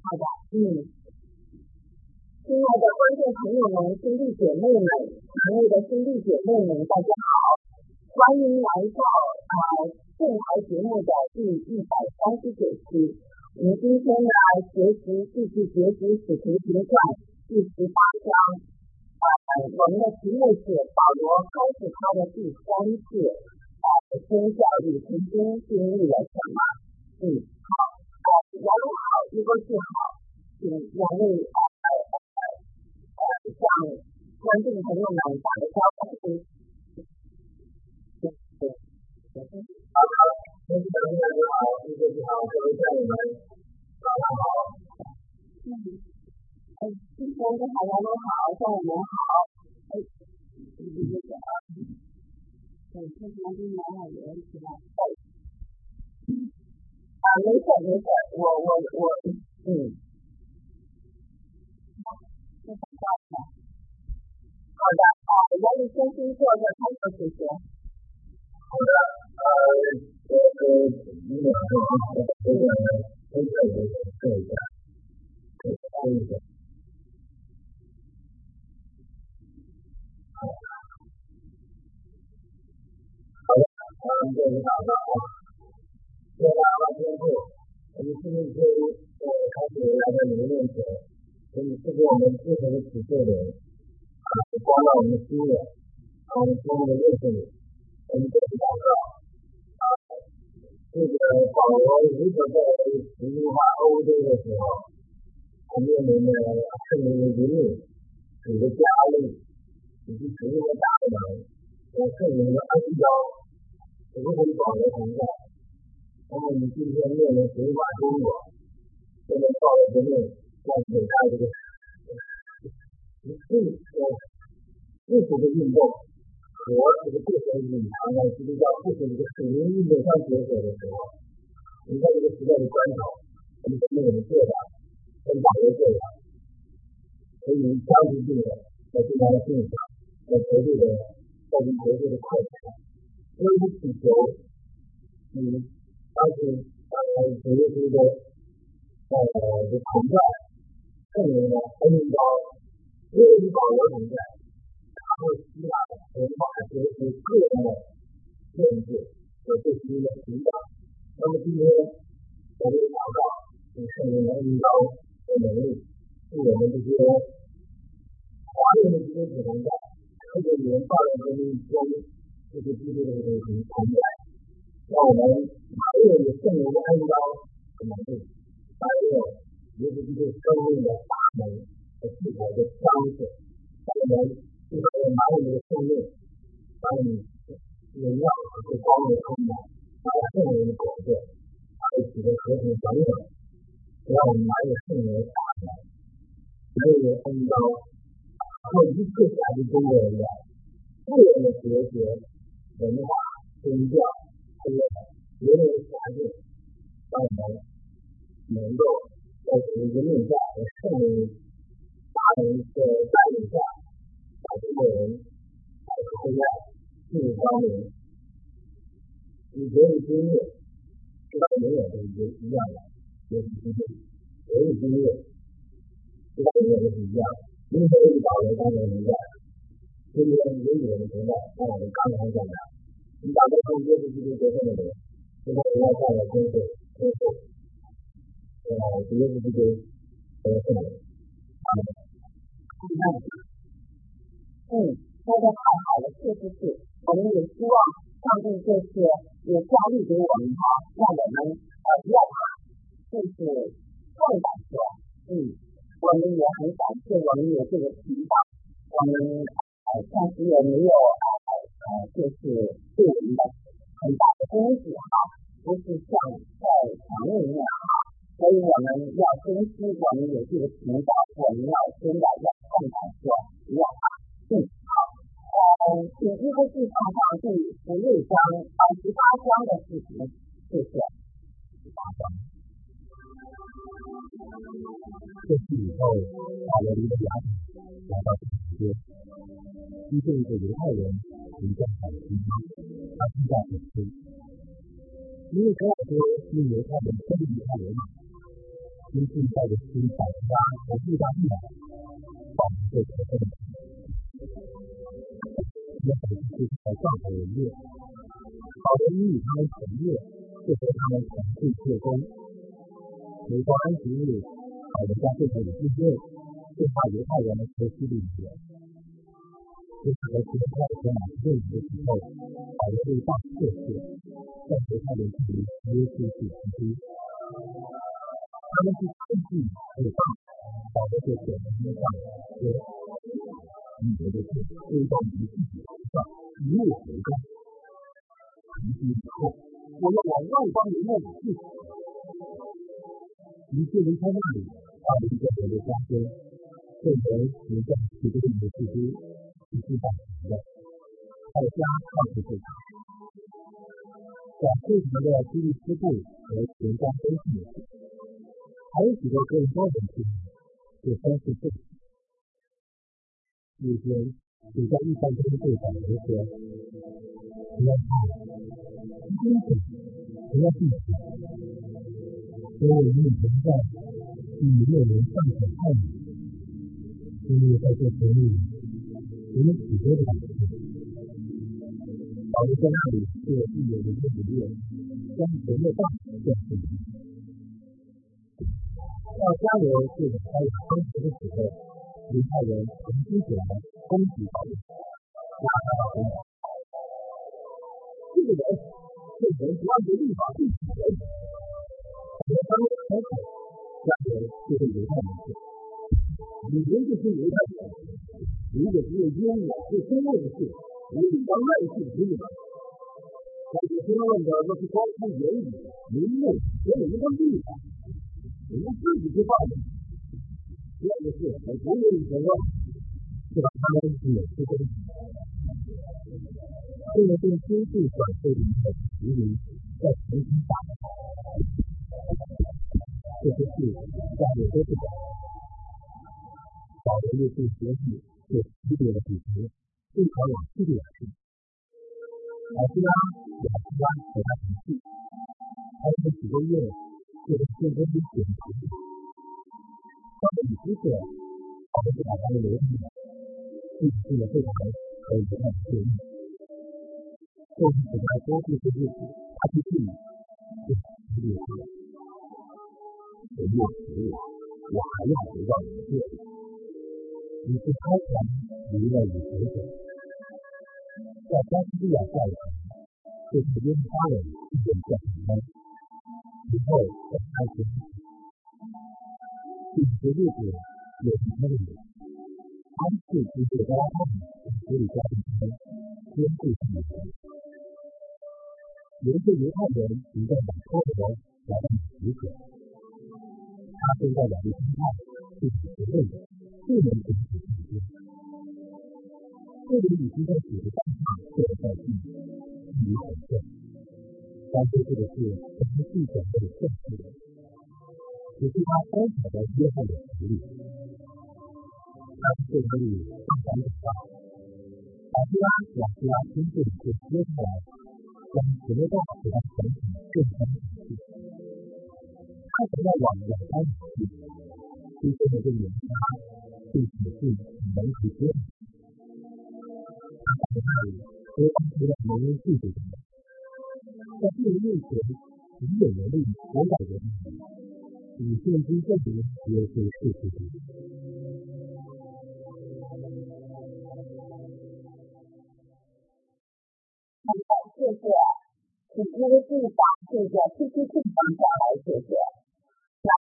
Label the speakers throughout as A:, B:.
A: 好的，嗯，亲爱的观众朋友们、兄弟姐妹们、亲爱的兄弟姐妹们，大家好，欢迎来到啊电台节目的第一百三十九期。我们今天呢，学习继续学习《使徒行传》第十八章，呃，我们的题目是保罗开始他的第三次啊宣教旅程中经历了什么？嗯，好，啊，杨总好，一个是好，请两位啊呃向观众朋友们打个招呼。
B: 好的，各位大家好，各位好，各位家人们，大家好。
A: 嗯，哎，今天的好杨总好，下午们好，哎，这个这个啊，对，这是南京南海人是吧？
B: 啊，没事没事，我我我，嗯，
A: 这很高的。好的，啊，杨律先生做个开头，谢谢。
B: 好的，呃，我是你们这个这个这个这个这个翻译的。好的，我们这个打招呼。做完了之后，我们今天就呃开始来到你们面前，给你赐给我们不同的启示的，啊，光照我们的心眼，让我们充分的认识你。我们这里祷告，啊，这个保罗如果在实际化欧洲的时候，他面临的圣灵的引领、主的加力以及神的大能和圣灵的恩膏，如同保罗同在。 那么你今天面临刑法中国，现在到了人们要给他这个历史历史的运动和这个这些隐藏的基督教这些这个属灵运动相结合的时候，你在这个时代的关头，我们怎么怎么做的，跟保罗做的，所以相提并论，在对他的信仰，在绝对的在于绝对的快感，所以祈求你。 而且呃，主耶稣的呃的同在，圣灵的恩膏，因为保罗同在，然后希腊文化结合个人的见解和对基督的成长。那么今天我们祷告，请圣灵的恩膏和能力，是我们这些华人的基督徒同在，特别人发展革命中这些基督徒的同在。 让我们还有有圣灵的恩膏和能力，还有耶稣基督生命的大能和复活的彰显，让我们这个满我们的生命，把你荣耀和光荣充满，把圣灵的果子，还有许多和平等等，让我们满有圣灵的大能，没有恩膏，和一切价值中的人，个人的哲学、文化、宗教。 这个人为辖制，让我们能够在主的命下和圣灵大能的带领下，把这个人摆脱黑暗，进入光明。你人与经历，直到永远都是一样的，也是经历，人与经历，直到永远都是一样的。因为遇到人当中存在，今天人与人的存在，让我们刚刚讲的。你大概从耶稣基督得胜的人，现在不要下来跟随跟随，呃，耶稣基督得胜的人，啊，
A: 嗯，说的太好了，确实是，我们也希望上帝这次也加力给我们哈，让我们呃要怕，就是更感谢，嗯，我们也很感谢我们有这个频道，我们呃暂时也没有呃。就是对我们的很大的恭喜哈，不是像在场内那样哈，所以我们要珍惜我们有这个频道，我们要真的要看看说不要怕，嗯好，呃，请一个地方上第十六章到十八章的视频，谢谢。十八章。
C: 这次以后，保罗离开雅典，来到这世界，遇见一个犹太人，名叫海西，他住在本村。因为他说是犹太人生犹太人嘛，新时代的。新百家和意大利保持着可分。也很是在造好人业，好人与他们同业，就和他们同去做工。每到安息日，老人家就开始聚会，就怕犹太人和希律人。就是和其他的马其顿人的时候，保罗对大测试，在犹太人这里耶稣是基督。他们是圣地有大，保罗就显明上说，你们的罪归到你们自己身上，一路回转。从今以后，我要往外邦人那里去。于是离开那里，到了一个人的家中，认为人在基督里的基督是知道什么的，在家告诉自己，讲正常的基督师部和人家分析的事，还有许多更高的事情，就三四四。有天，你在一般中对保罗说：“不要怕，不要紧，不要闭嘴。”所有与你同在，与没有人上手害你，因为在这城里我们许多的百姓。保罗在那里做自由的日子夜，将神的道告诉你。到加流是开始当时的时候，犹太人重新起来攻击保罗，拉他到城堡。这个人，这人不按照律法去死人。我当开口，那人就会犹太人说：“你们就是犹太人，如果只有冤枉是真恶的事，我理当耐心听你们。但是听论的那是光看言语、名目和人的律法，你们自己去办。第二个是，我不愿意承认，就把他们也是公平。为了对经济转税的移民再重新打开。”这些事家里都不懂，保罗又对学习有区别的主题，对考有区别的事。老师啊，老师啊，和他同去，还有几个月就是竞争的选题。到了第七次，保罗就把他们留下来，继续了会谈和与他们会议。后面给他多这些日子，他去处理，就处理了。我越服务，我还要回到你这里。你是超凡离了以前者，在加利利亚教养，就是因他人一点教什么，以后再开始。第十六节有什么理由？安息之日高他们处理家庭中坚固性的问题。有一个犹太人骑在马车上来到使者。他现在两位心态是不认的，不能跟随圣经。这里已经在写的当下做了代替，意义很重。但这个是从记者或者正式的，只是他参考的约翰的实力。他是这里上班的大，老师啊，老师啊，亲自就接出来，将什么都给他讲解更加仔细。他想要往两山去，出现的这个人他对此事没时间。他在那里和当时的农民记者们，在这个面前只有能力五百人，以现金证明耶稣是基督。
A: 谢谢，请这个地方这个 PPT 放下来，谢谢。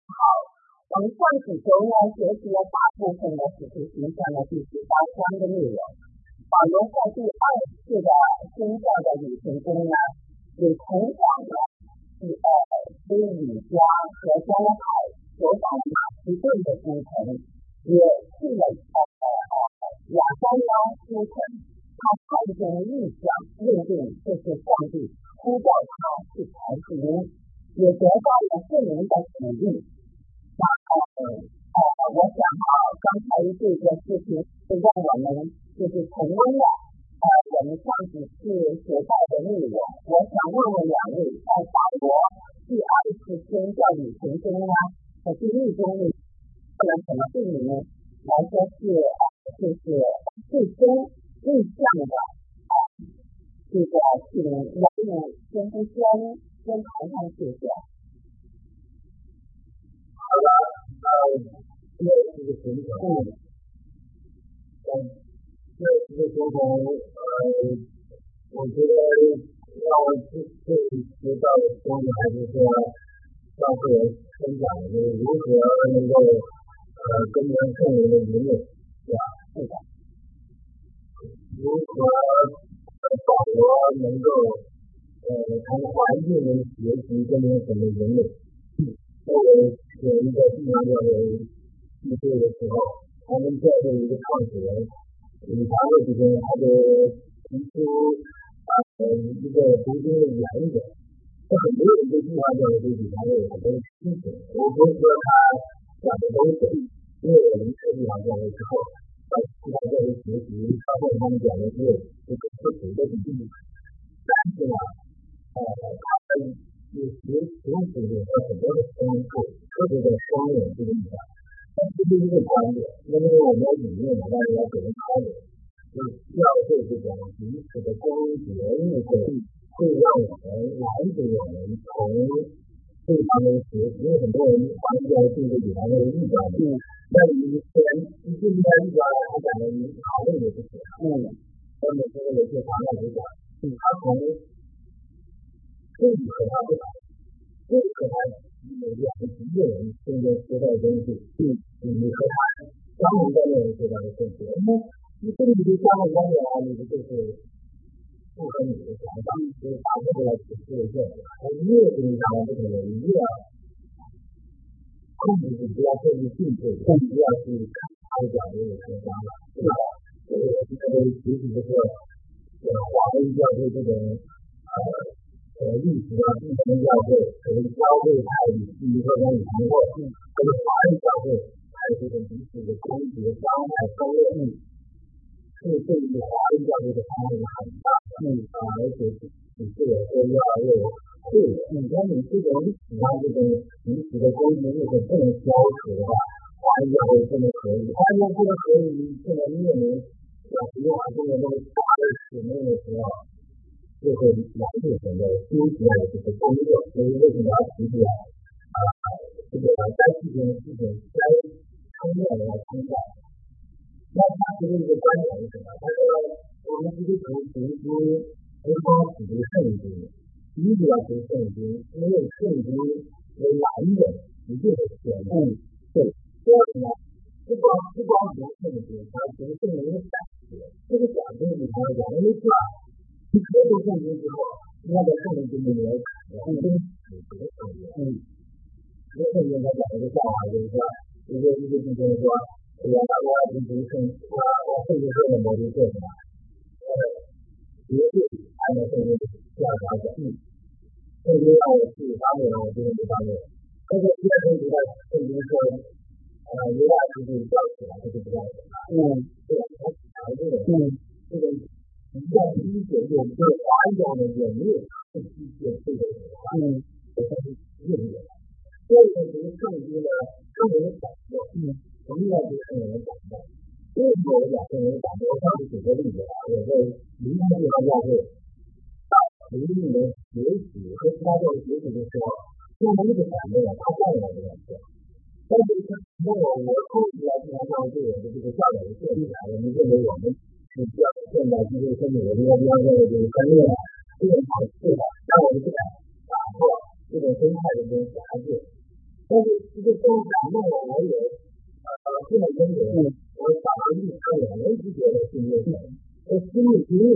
A: 好，我们上几周呢学习了大部分的使徒行传的第十八章的内容。保罗在第二次的宣教的旅程中呢，也同样就是重温了呃我们上几次学到的内容。我想问问两位，在法国第二次宣教旅行中呢，呃可是逆中呢，不能怎么避免呢？来说是就是最终最向的啊这个是人呢跟不跟跟台上去的。
B: 好了，呃，这是个情况。嗯，这是个情况，呃，我觉得让我最最知道的东西还是说，教会分享的如何能够呃跟人更为的融入，是吧？是的。如何保罗能够呃从环境中学习跟人怎么融入？作为有一个地方教会聚会的时候，他们教会一个创始人，理查的之间，他就提出呃一个读经的原则，很多人对地方教会对理查的很多批评，我不是说他讲的都对，因为我们去地方教会之后，到地方教会学习，发现他们讲的是这个不同的地方，但是呢，呃，他们。有时同时有很多的声音，特别的双眼这个地方，这是一个观点，因为我们里面大家要给人交流，就是教会这种彼此的光洁那种，会让我们拦着我们从对方的学习，因为很多人关掉这个里面的异端，那你虽然你进入到异端了，他讲的你讨论也不行，嗯，那么这个有些长老就讲，他从这个和他不同，这个有两个一个人中间学到的东西，嗯，你和他专门在那里学到的东西，那你这里就专门观点啊，你不就是不和你的想法，就是打破了体制的限，他越跟你讲不同的，你越要控制住，不要过于进退，更不要去看他的角度有什么想法，对吧？这个这个其实就是华人教会这种。呃，历史啊，地方教会，可能教会派与第一个关系通过，这个华人教会还有这种彼此的攻击、伤害、分裂，是对于华人教会的伤害是很大的。嗯啊，而且只是有说越来越对，你说你这种其他这种彼此的攻击如果不能消除的话，华人教会不能合一，华人教会不能合一，不能面临要不用这个那个大的使命的时候。 就会来自整个经济的这个工作，所以为什么要提出来啊？这个该事情事情该参与的要参与。那他提出一个观点是什么？他说我们基督徒读经不光只读圣经，一定要读圣经，因为圣经为男人一定的选择。对，第二个呢，不光不光读圣经，还读圣经的感觉。这个讲究里头讲的是。你科学证明之后，那个证明就没有很真实的证明。嗯，这个证明他讲一个笑话，就是说，一个一个医生说，哎呀，我要去读圣，我我圣经说的我就做什么？呃，绝对按照圣经这样讲的。嗯，圣经让我去发面，我就去发面。但是第二天读到圣经说，呃，有俩事情叫起来，他就不干了。嗯，对，他强制的。嗯，这个。一旦理解有这个华人的人物，是理解这个嗯，我们是认的。所以呢，这个圣经呢，圣人的感受，嗯，同样是圣人的感受。为什么我讲圣人的感受？我上次举个例子啊，我在离开地方教会，到离地的学习和其他教会学习的时候，圣人的感受啊，他带来的感受。但是如果我后期来地方教会对我的这个教导的设计啊，我们认为我们。你不要现在就是说你的目标就是就是专业了，这种考试的，那我们不敢打破这种生态的这种辖制。但是这个生产呢，我也呃这么认为，我打了一科两年级别的心理学，我心理学知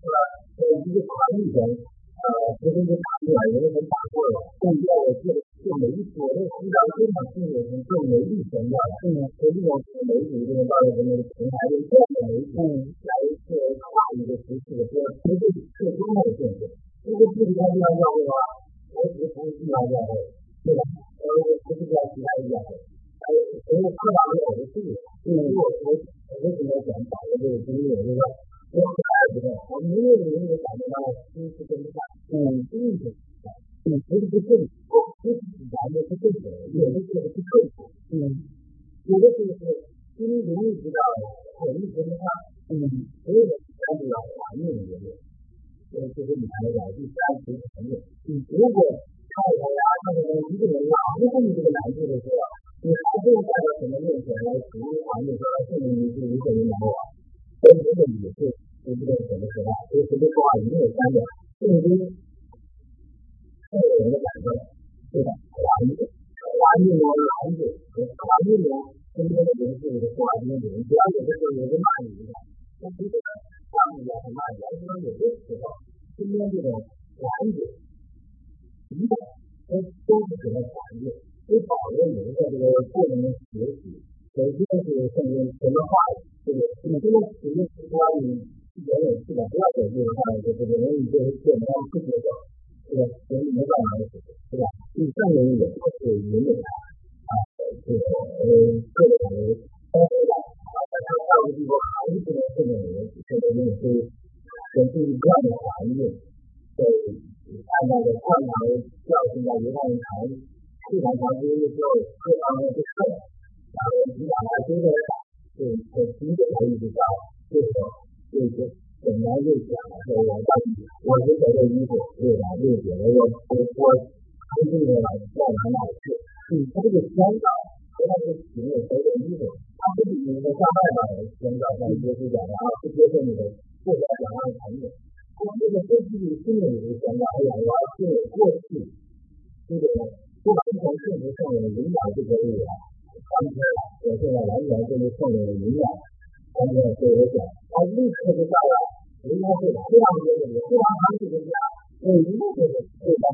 B: 一个法律人，呃，不是一个法律人能把握的，更要我做做媒体，我这个思想非常清楚，是做媒体的，嗯，所以这种媒体这种大的这种平台的这样的媒体来做跨一个时期的这样一个特殊的建设，这个具体它这样的话，我只从这样的，对吧？呃，不是讲其他的讲的。还有所有各大类的事业，就是我我为什么想把握这个经验，就是说，我们孩子们，我没有人能感觉到不上，嗯，知识，嗯，不是不正，我不是咱们不正确，有的是不正确，嗯，有的就是因为容易知道，容易跟不上，嗯，所有的咱们要环境的原因，呃，就是你来讲第三层环境，嗯，如果太阳呀，那个一个人，如果你这个难度的时候。你还不用带到什么面前来处理环境，说证明你是一个人能够啊，所以这个也是不知道怎么说啊，所以这话一定有三点，环境呢，环境和，身边的人是你的话语人，只要有的时候有人骂你的，那其实骂你也很骂你，而且有的时候身边这种环境、影响都都是什么环境？不保证你们在这个过程中学习，首先是圣经什么话语，这个你这个使用关于原有是的，不要给这个话语，这个人你就是简单不接受，这个人没办法的事情，是吧？第三个也就是引领到的看到教训在一万人市场上就是说各方面不顺，然后你把它接着就就第一个可以知道，就是就是本来就讲说我到底我是这个衣服对吧？对不对？我我我穿这个要哪哪去？嗯，它这个香皂和它是使用谁的衣服，它不是你的上外边的香皂像耶稣讲的啊，不接受你的不管怎样的产品，它这个都是你心里的香皂，哎呀，我全顺着圣人的领导就可以了。当时我现在完全顺着圣人的领导，当时对我讲，他立刻就到了应该是非常优秀的非常长时间家，有一个就是对吧？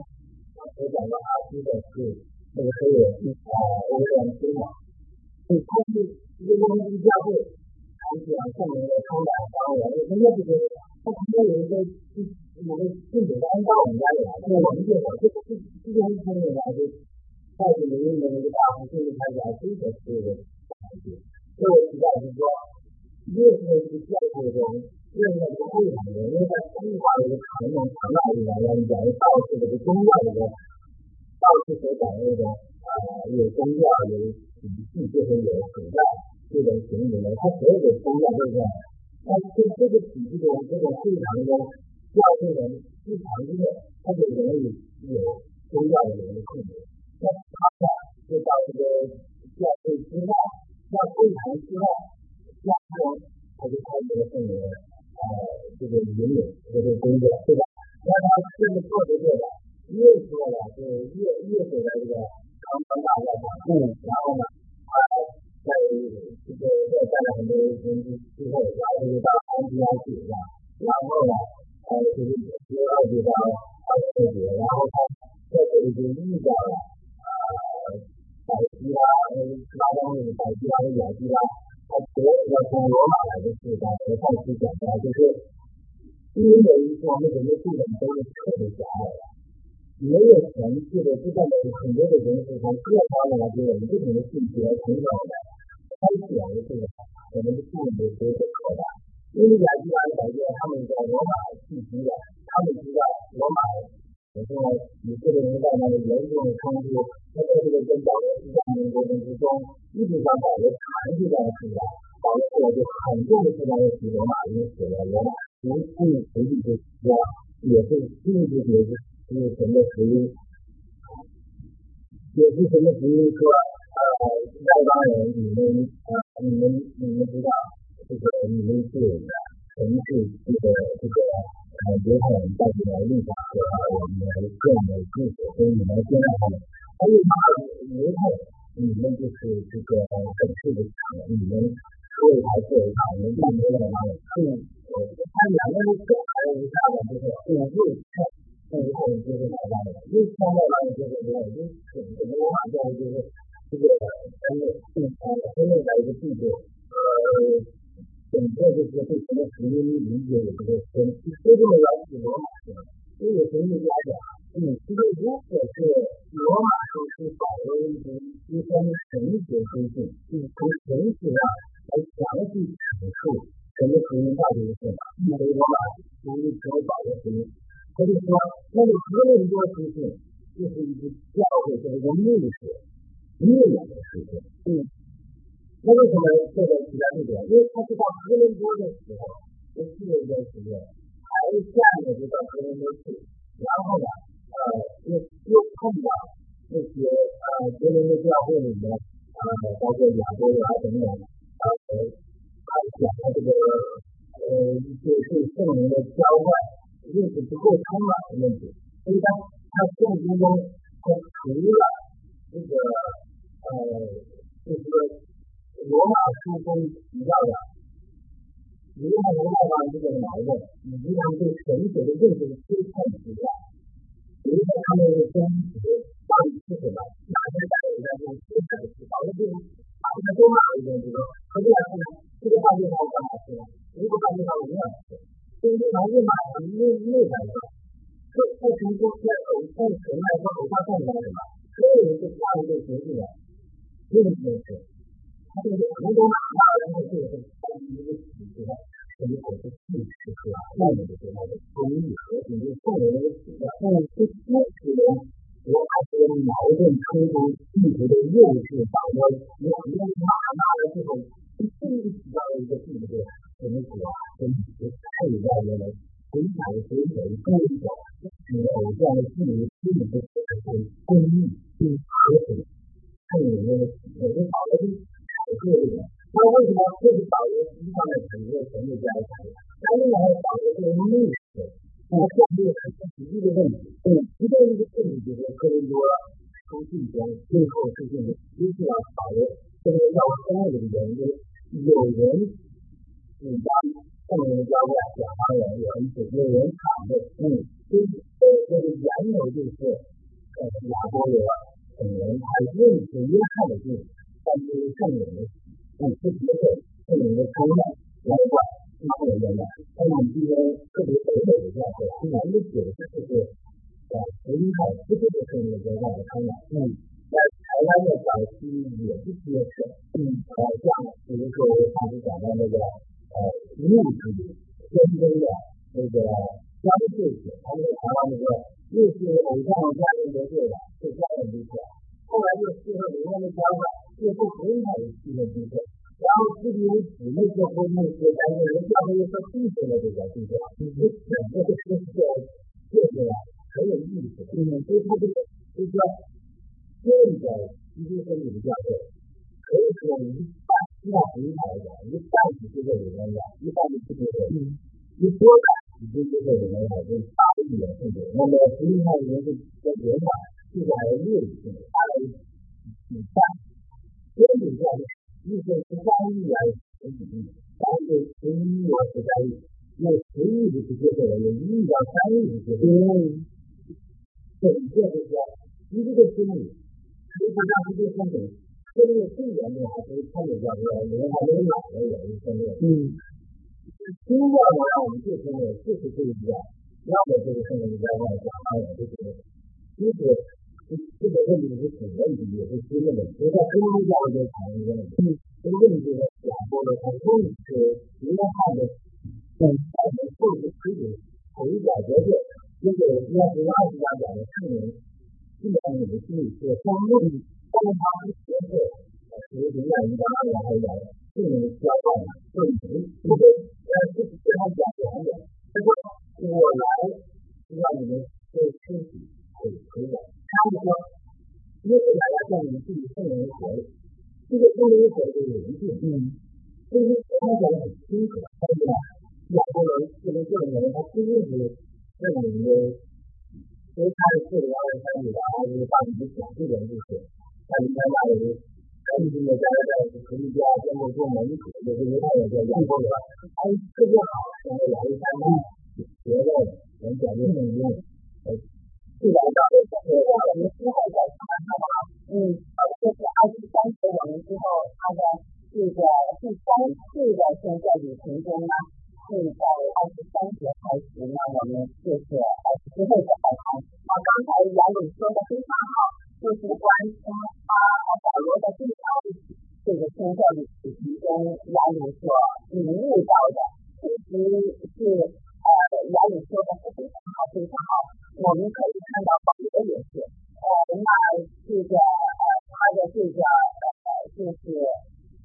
B: 我讲到阿基的是那个黑人啊，欧阳军嘛，所以他是一个公司教会，他讲圣人的康乃方言，人家不觉得他旁边有一个有个敬酒的安到我们家里来，那我们就好，这这这些 方面呢，就带着人们的那个大红甚至开始非常是感觉。所以我实在是说，越是去教会中，越是不会的人，因为在中华的一个传统传统里面，要讲道士这个宗教这个道士所讲的那种啊，有宗教有体系，就是有古代这种行为呢，他所有的宗教都是，但是这个体系中这种非常的。教会人日常中，他就容易有宗教的人的控制。教会堂之外，教堂他就开始了这个呃这个引领这个工作，对吧？那他这么做着做着，越做呢就越越走在这个长江大道上。嗯。然后呢，他在这个在干了很多年之后，然后就到安提阿去了。然后呢？他就是第二阶段，他特别，然后他在这里就遇到丁语百基拉和雅基拉，他所有的从罗马来的是在和上次讲的，就是因为一说那个那地方都是特别狭隘的，没有城市的，就在很多的人是从各方面来给我们不同的信息来成长的，开显的这个我们的信息都是扩大。因为雅基拉改变他们在罗马聚集的，他们知道罗马，我说以色列人在那里严重的冲突，在这个跟保罗西方民过程之中，一直到保罗长期在死的，保罗我就很重的是在提罗马因死了罗马，从他们实际就说也是进一步解释是什么福音，解释什么福音说呃外邦人你们呃你们你们知道。这个你们是的，城市这个这个 呃犹太人带进来律法和我们各的故事，所以你们接纳他们。还有嘛，犹太人，你们就是这个本事的强，你们为他做一场，你们并没有嘛，是呃，他两个人更还有一下呢，就是我又看，那以后就是哪样的，又看到了就是这样，又怎么样教育就是这个分类，嗯，分类的一个制度，呃。整个就是对什么福音理解有这个深，就这么了解罗马书，所以神学家讲，嗯，其实如果是罗马书是保罗一些一些神学书信，嗯，从神学上来详细阐述什么福音到底是什么，因为罗马书是只有保罗福音，所以说那么哥林多书信就是一个教会的一个历史、历史的书信，嗯。那为什么这个比较特别？因为他是到哥伦多的时候，这四年的时间，还下面就到哥伦多去，然后呢，呃，又又碰到那些呃哥伦多教会里面，呃，包括亚洲啊等等，呃，他讲的这个呃一些对圣灵的交换认识不够充满的问题，所以他他圣经中他除了这个呃就是。罗马书中提到的，犹太文化上这个矛盾，以及他们对神学的认识的推崇之外，犹太他们的宗旨到底是什么？哪些在犹太中存在的是？好多地方，他们都骂一遍，就说何必来呢？这个上这些生意，生意最严重还是创业叫做人还没老的原因生意。嗯。新要的让我们做生意，就是这一点，要么就是生意在外讲，当然就是，其实。这个问题是很问题，也是新的问题。在中国教育中常见的问题，这个问题呢，讲过了，它不是约翰的，嗯，他们不是可以可以解决的。这个约翰二十家讲的圣人，基本上你的心理是相对，但是他们学的是永远一般二元还是圣人交换的问题，对不对？呃，这是非常简单的。他说我来让你们做身体可以可以的。他们说，因为大家在你们自己圣人的，这个圣人的就有一定，嗯，所以说他讲的很清楚，他说，
A: 亚洲人这个证明，他第一是证明的，因为他是四零二三里的，还是把你们讲这点故事，那你看那里，赶紧的加拿大是可以加中国做门口，也是犹太人叫亚洲人，哎，特别好，像亚历山大学的能讲这圣经，呃，自然大的讲这个，我们之后再看看吧，嗯，就是二十三节我们之后他的这个第三次的宣教旅程中呢。是在二十三节开始呢，我们就是之后的海谈。啊，刚才杨总说的非常好，就是关于啊保罗的第三这个宣教旅程中，杨总所领悟到的，其实是呃杨总说的是非常好，非常好。我们可以看到保罗也是，呃，那这个呃他的这个呃就是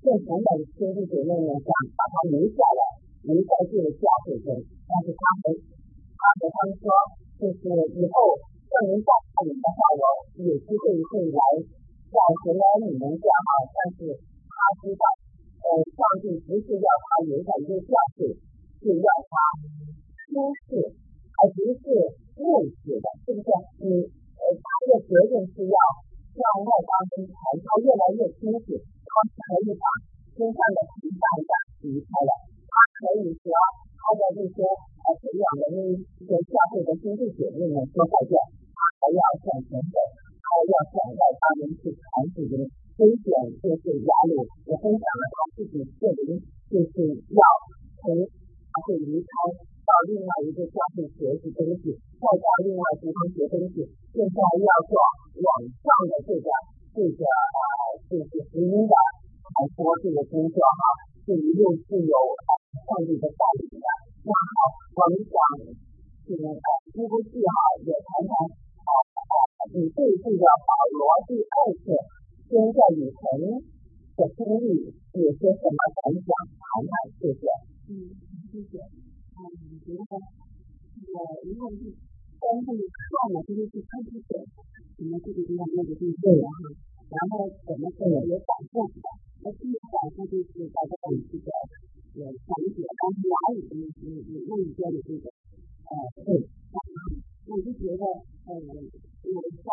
A: 正常的兄弟姐妹们想把他留下来。留在这个家里中，但是他们他和他们说，就是以后圣灵在那里的话，我有机会会来再回来你们家哈。但是他知道，呃，上帝不是要他留在一个教会，是要他出世，而不是入世的，是不是？你呃，他的责任是要让外邦人传他越来越清楚，他可以把身上的皮带的离开了。他可以说，他的这些呃培养的那些教会的兄弟姐妹们说再见，还要向前走，还要想带他们去传福音，分享这些压力，也分享了他自己个人就是要从会离开到另外一个家庭学习东西，再到另外地方学东西，现在要做网上的这个这个呃就是福音的传播这个工作哈。是一路是有上帝的带领的。那好，我们讲这个呃，第一句哈，也谈谈，你对这个保罗第二次宣教旅程的经历有些什么感想？谈谈谢谢。
D: 嗯，谢谢。嗯，我觉得这个因为是刚才你看了，就是去看之前，什么这个地方那个地方哈，然后怎么怎么有反复的。那第一个它就是大家讲这个呃讲解刚才哪里的那那那一边的这个呃对，我就觉得呃我像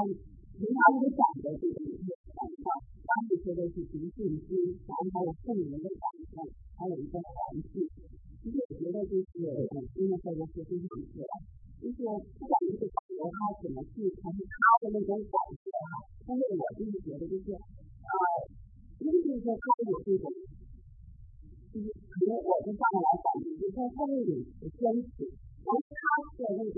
D: 平常我讲的这个一些讲到，当时说的是凭信心，然后还有圣灵的感受，还有一个环境。其实我觉得就是呃因为这个是非常自然，就是不管你是保罗他怎么去从他的那种感觉哈，但是我就是觉得就是呃。因为就是说，他有这种，就是可能我就上来讲，就是说他那种坚持，然后他的那种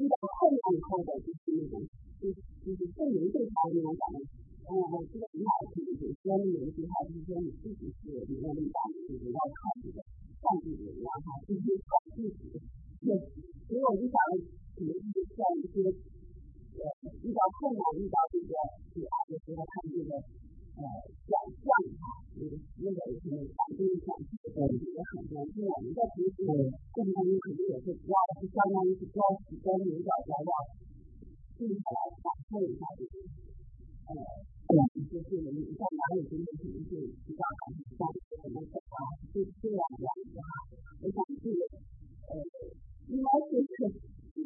D: 遇到困难以后的就是那种，就是就是证明对他那种感觉，嗯，我知道很好听，就是说有一句话就是说你自己是有能力的，就是要靠这个上帝的力量哈，就是靠自己，确实，因为我就想，可能就是像一些呃遇到困难遇到这个阻碍的时候，他们这个。呃，想象哈，那个那个什么反对想象，呃，也很多。因为我们在平时过程当中肯定也是要是相当于是教跟领导要要静下来感受一下这个，呃，就是我们在哪里真的可能是比较感受到什么的啊，就这样这样子哈。我想这个呃，应该是是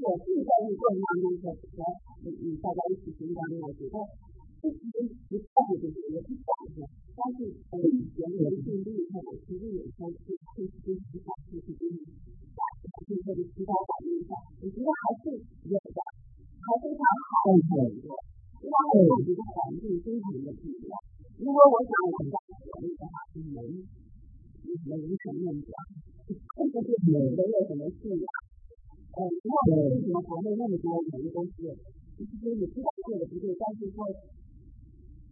D: 我自己在这个过程当中和和嗯嗯大家一起成长，我觉得。其实一开始就是也是想着，但是呃原来经历后，其实有时候是会会思考，就是给你把这个的提高感应一下，我觉得还是有的，还非常好的一个。另外我觉得环境非常的不一样。如果我想我们在国内的话，是没没什么问题啊，这个就是没有什么信仰。呃，那为什么国内那么多人都是，其实你知道做的不对，但是说。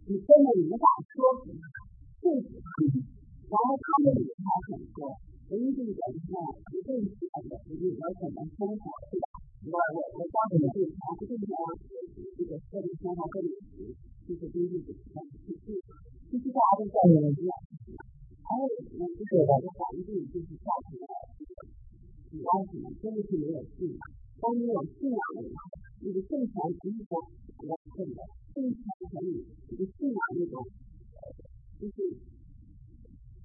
D: 你根本无法说服他，说服他，然后他们也开始说，唯一的一点是，不正确的不是我怎么生活，是吧？我我我教你们对，不正确的这个个人生活个人就是经济的体系，其实大家都在一样，还有呢，就是我的环境就是造成了主要什么，真的是没有信仰，当你有信仰的话，你的挣钱不是说我挣的。正常可以，不信那种，就是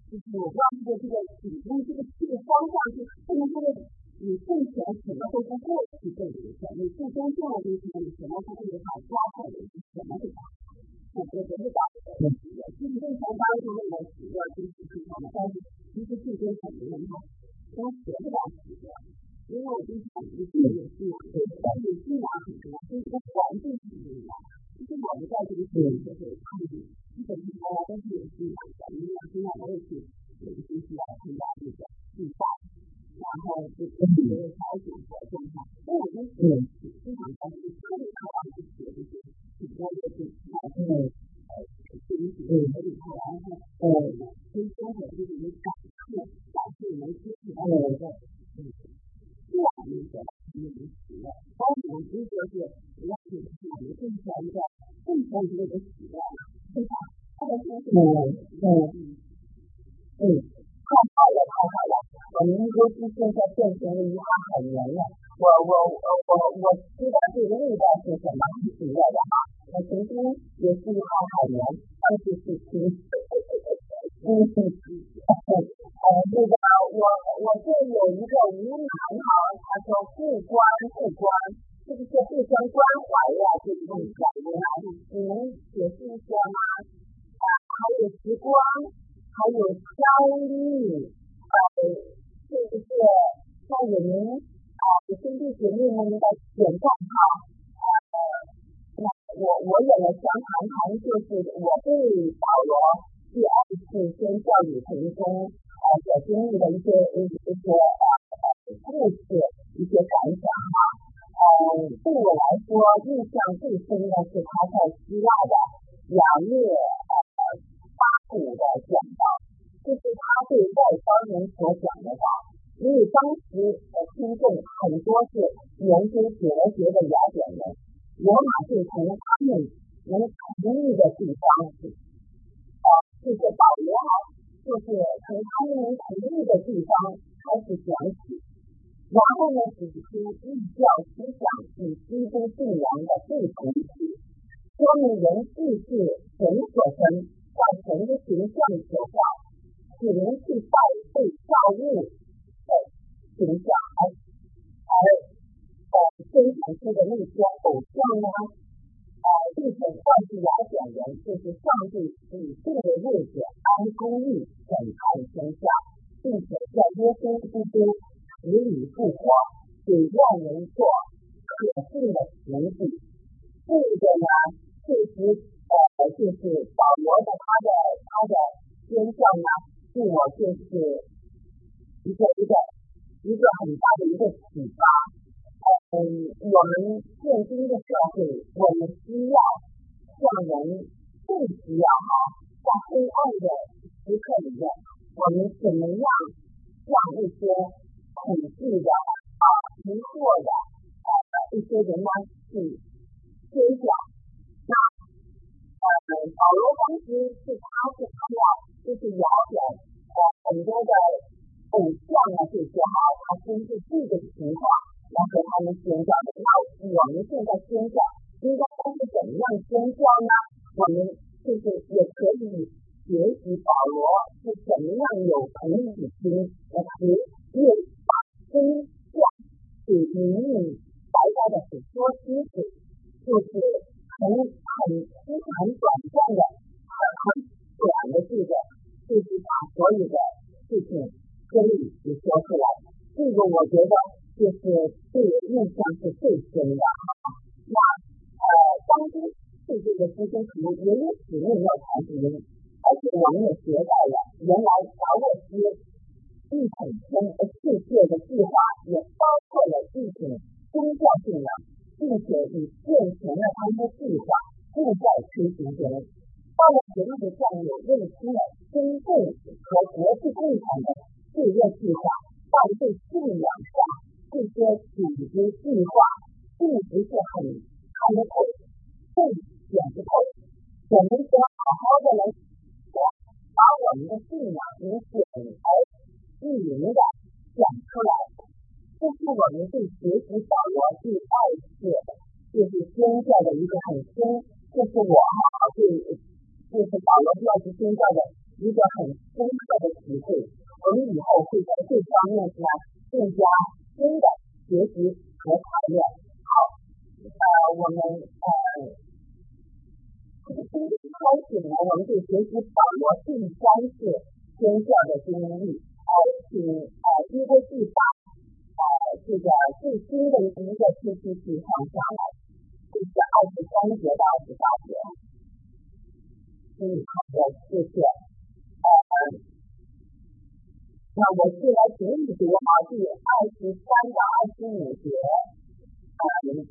D: 就是我不知道这个这个这个这个方向是不
A: 能说你挣钱什么都不过去挣钱，你最终赚的东西你什么都不能把抓来，什么都不。我觉得是，就是这三方面的企业，就是市场的，其实最终很难，都学不了企业，因为我就是自己也是，是信仰很难，是环境很难。其实我们在这个学习的时候，他们基本上大家都是有信仰的，因为现在我也是有一些需要参加这个比赛。然后就跟别人挑选活动哈，所以我们是经常在这个特别渴望去学嗯嗯嗯，太好了太好了。我们公司现在变成了一个海绵了。我我我我我知道这个味道 这个是在我们啊兄弟姐妹们的点赞哈，呃，那我我也来想谈谈，就是我对保罗第二次宣教旅程中呃所经历的一些一些呃故事，一些感想哈。呃，对我来说印象最深的是他在希腊的雅略呃巴古的讲道。就是他对外邦人所讲的话，因为当时的听众很多是研究哲学的雅典人，罗马是从他们能同意的地方，呃，就是保罗，就是从他们能同意的地方开始讲起，然后呢，指出异教思想与基督信仰的不同，说明人既是神所生，在神的形象所造。只能去代被造物形象，而而呃生产出的那些偶像呢，呃，并且告诉雅典人，就是上帝以这个日子安公义审判天下，并且在耶稣基督死里复活，给万人做可信的实际。这个呢，确实呃，就是保罗的他的他的宣教呢。对我就是一个一个一个很大的一个启发。嗯，我们现今的社会，我们需要让人更需要哈，在黑暗的时刻里面，我们怎么样让一些恐惧的啊、迷惑的呃一些人呢去揭晓？那呃，保罗当时是他是他要。就是了解呃很多的偶像啊这些哈，他根据这个情况来和他们宣教的。那我们现在宣教应该都是怎么样宣教呢？我们就是也可以学习保罗是怎么样有同理心，来和越把真相给明明白白的很多清楚，就是很很很短暂的很短的这个。就是把所有的事情真理给说出来，这个我觉得就是对我印象是最深的。那呃，当初对这个师兄可能也有使命要传福音，而且我们也学到了，原来达沃斯一统天世界的计划也包括了一种宗教信仰，并且以健全了他们的计划正在推行中。到了人类的战友认清了中共和国际共产的制约计划，但是信仰上这些组织计划并不是很看得透，更显不透。我们说好好的来，把我们的信仰能简而易明的讲出来，这是我们对学习保罗第二次就是宣教的一个很深，这是我哈对。就是保罗第二次宣教的一个很深刻的体会，我们以后会在这方面呢更加深的学习和讨论。好，呃，我们呃，从今天开始呢，我们就学习保罗第三次宣教的经历，呃，请呃约伯记把呃这个最新的一个 PPT 放上来，就是二十三节到二十八节。嗯，好的，谢谢。呃，那我现在读一读啊，第二十三到二十五节。啊，这个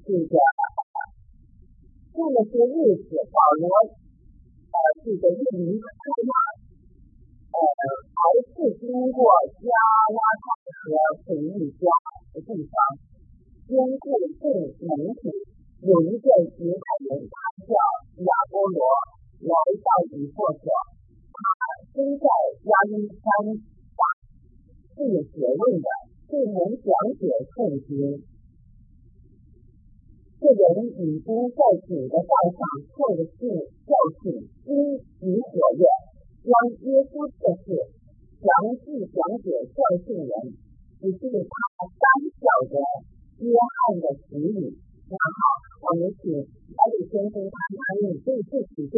A: 过了些日子，保罗呃，这个又离开了呃，还是经过加拉太和腓利家的地方，经过众门徒，有一个犹太人，他叫亚波罗，来到以弗所，他身在亚历山，是有学问的，对人讲解圣经。这人已经在主的道上受了训教训，心与火热，将耶稣的事详细讲解教训人，只是他单晓得约翰的词语。那好，我们请小李先生谈谈你对这几段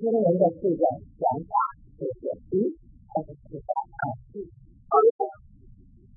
A: 经文的这个想法，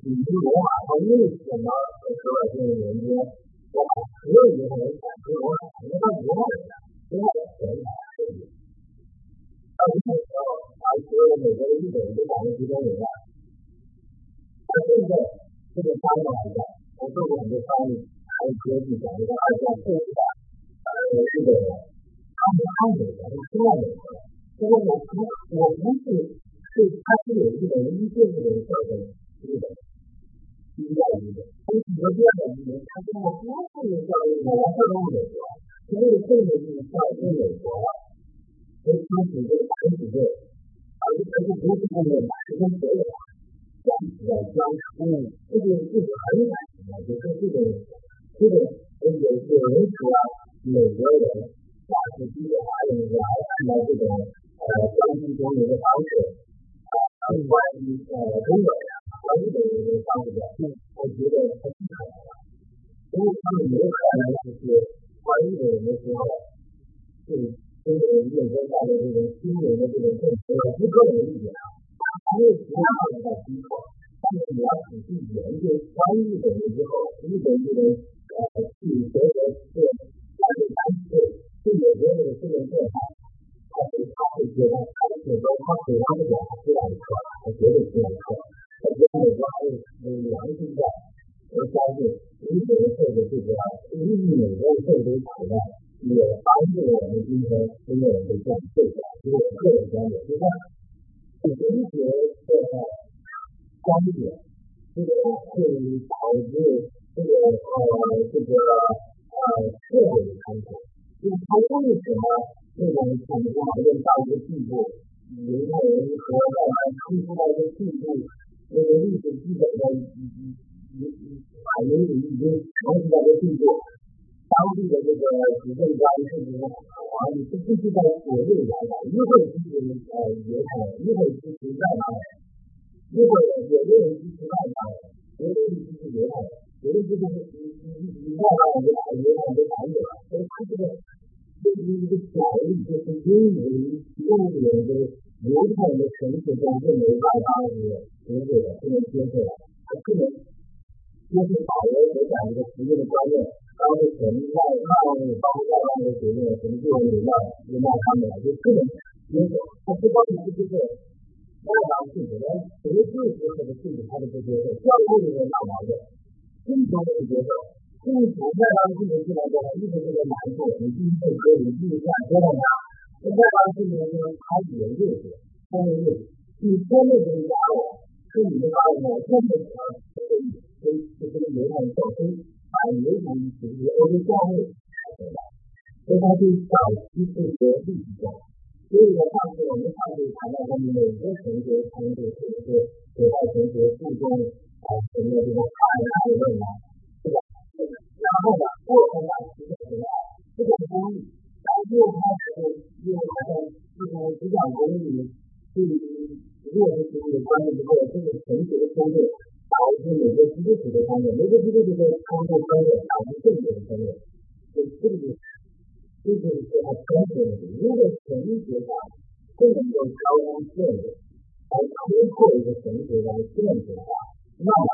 B: 你是罗马他为什么说了这个原因？我所有的人感觉我感觉到无奈的，无奈的很难受的。到这个时候，啊，所有美国的日本人都感觉集中营了。而现在这个翻过来的，我做过很多翻译，还有科技讲这个二战后的呃日本人，他们爱美国，他们希望美国。所以我我我不是是他是有日本人一定的人造成日本。需要一个，所以我这样的人，他说我不是教育我，我不能美国，所以这个是教育美国，所以他只是他只是，而且他是不是那个男生所有的，这样子的教育，嗯，这个是很难的，就是这个这个有有人说美国人大学毕业还有来看到这种呃教育中有的方式，啊关于呃中国人。 日本人的方式表现，我觉得不可能了。因为他们有可能就是关日本人的时候，是中国人认真带的这种新人的这种政策，我是个人理解啊，没有其他人在逼迫。但是你要仔细研究关日本人之后，日本这种呃去德国是关于单是是有这个这种做法，他会他会觉得他觉得他给他的表达非常错，他绝对非常错。我觉得我还是良心的，我相信日本人做的这个，日美国做的这个呢，也帮助我们今天真正的这样做起来。这是我个人观点。另外，我理解这个观点，这个会导致这个呃这个呃社会的冲突。就是他为什么这种情况要到一个地步，犹太人和外来冲突到一个地步？这个历史基本上已已已已百年已经长期在这进步，当地的这个执政官甚至是啊，你是必须在左右摇摆，一会支持呃犹太人，一会支持外邦人，一会有的人支持外邦人，有的人支持犹太人，有的支持你你你外邦人就把犹太人都赶走了，所以他这个这是一个小的一个是因为优点的 犹太人的城市中认为外邦人。接受的，不能接受的，他不能接受保罗所讲这个实际的观念，当时神让让帮外邦人决定了什么就有要就骂他们了，就不能接受。他不光是不接受外邦信徒，连谁最接受的信徒他都不接受，教会里面闹矛盾，信徒都不接受。信徒外邦信徒进来之后，一直特别难受，你必须可以继续这样折腾他。那外邦信徒呢，他也认识，他也认识，你真的是压我。是你的话，我根本不可以跟跟这个犹太人沟通，把犹太人属于欧洲教会，对吧？所以它是早期数学历史上，所以呢，上次我们上次谈到他们每个同学同学是不是古代同学注重啊什么这个爱啊论啊，是吧？然后呢，过程呢，实际上这个公益，又开始又好像这种比较公益，对于热的这个关系之后，这个同学的分类。导致每个基督徒的方面，每个基督徒的康复方面导致正确的方面，所以这个这就是说他关键的。如果神学上更能够高瞻远瞩，来突破一个神学上的见解的话，那么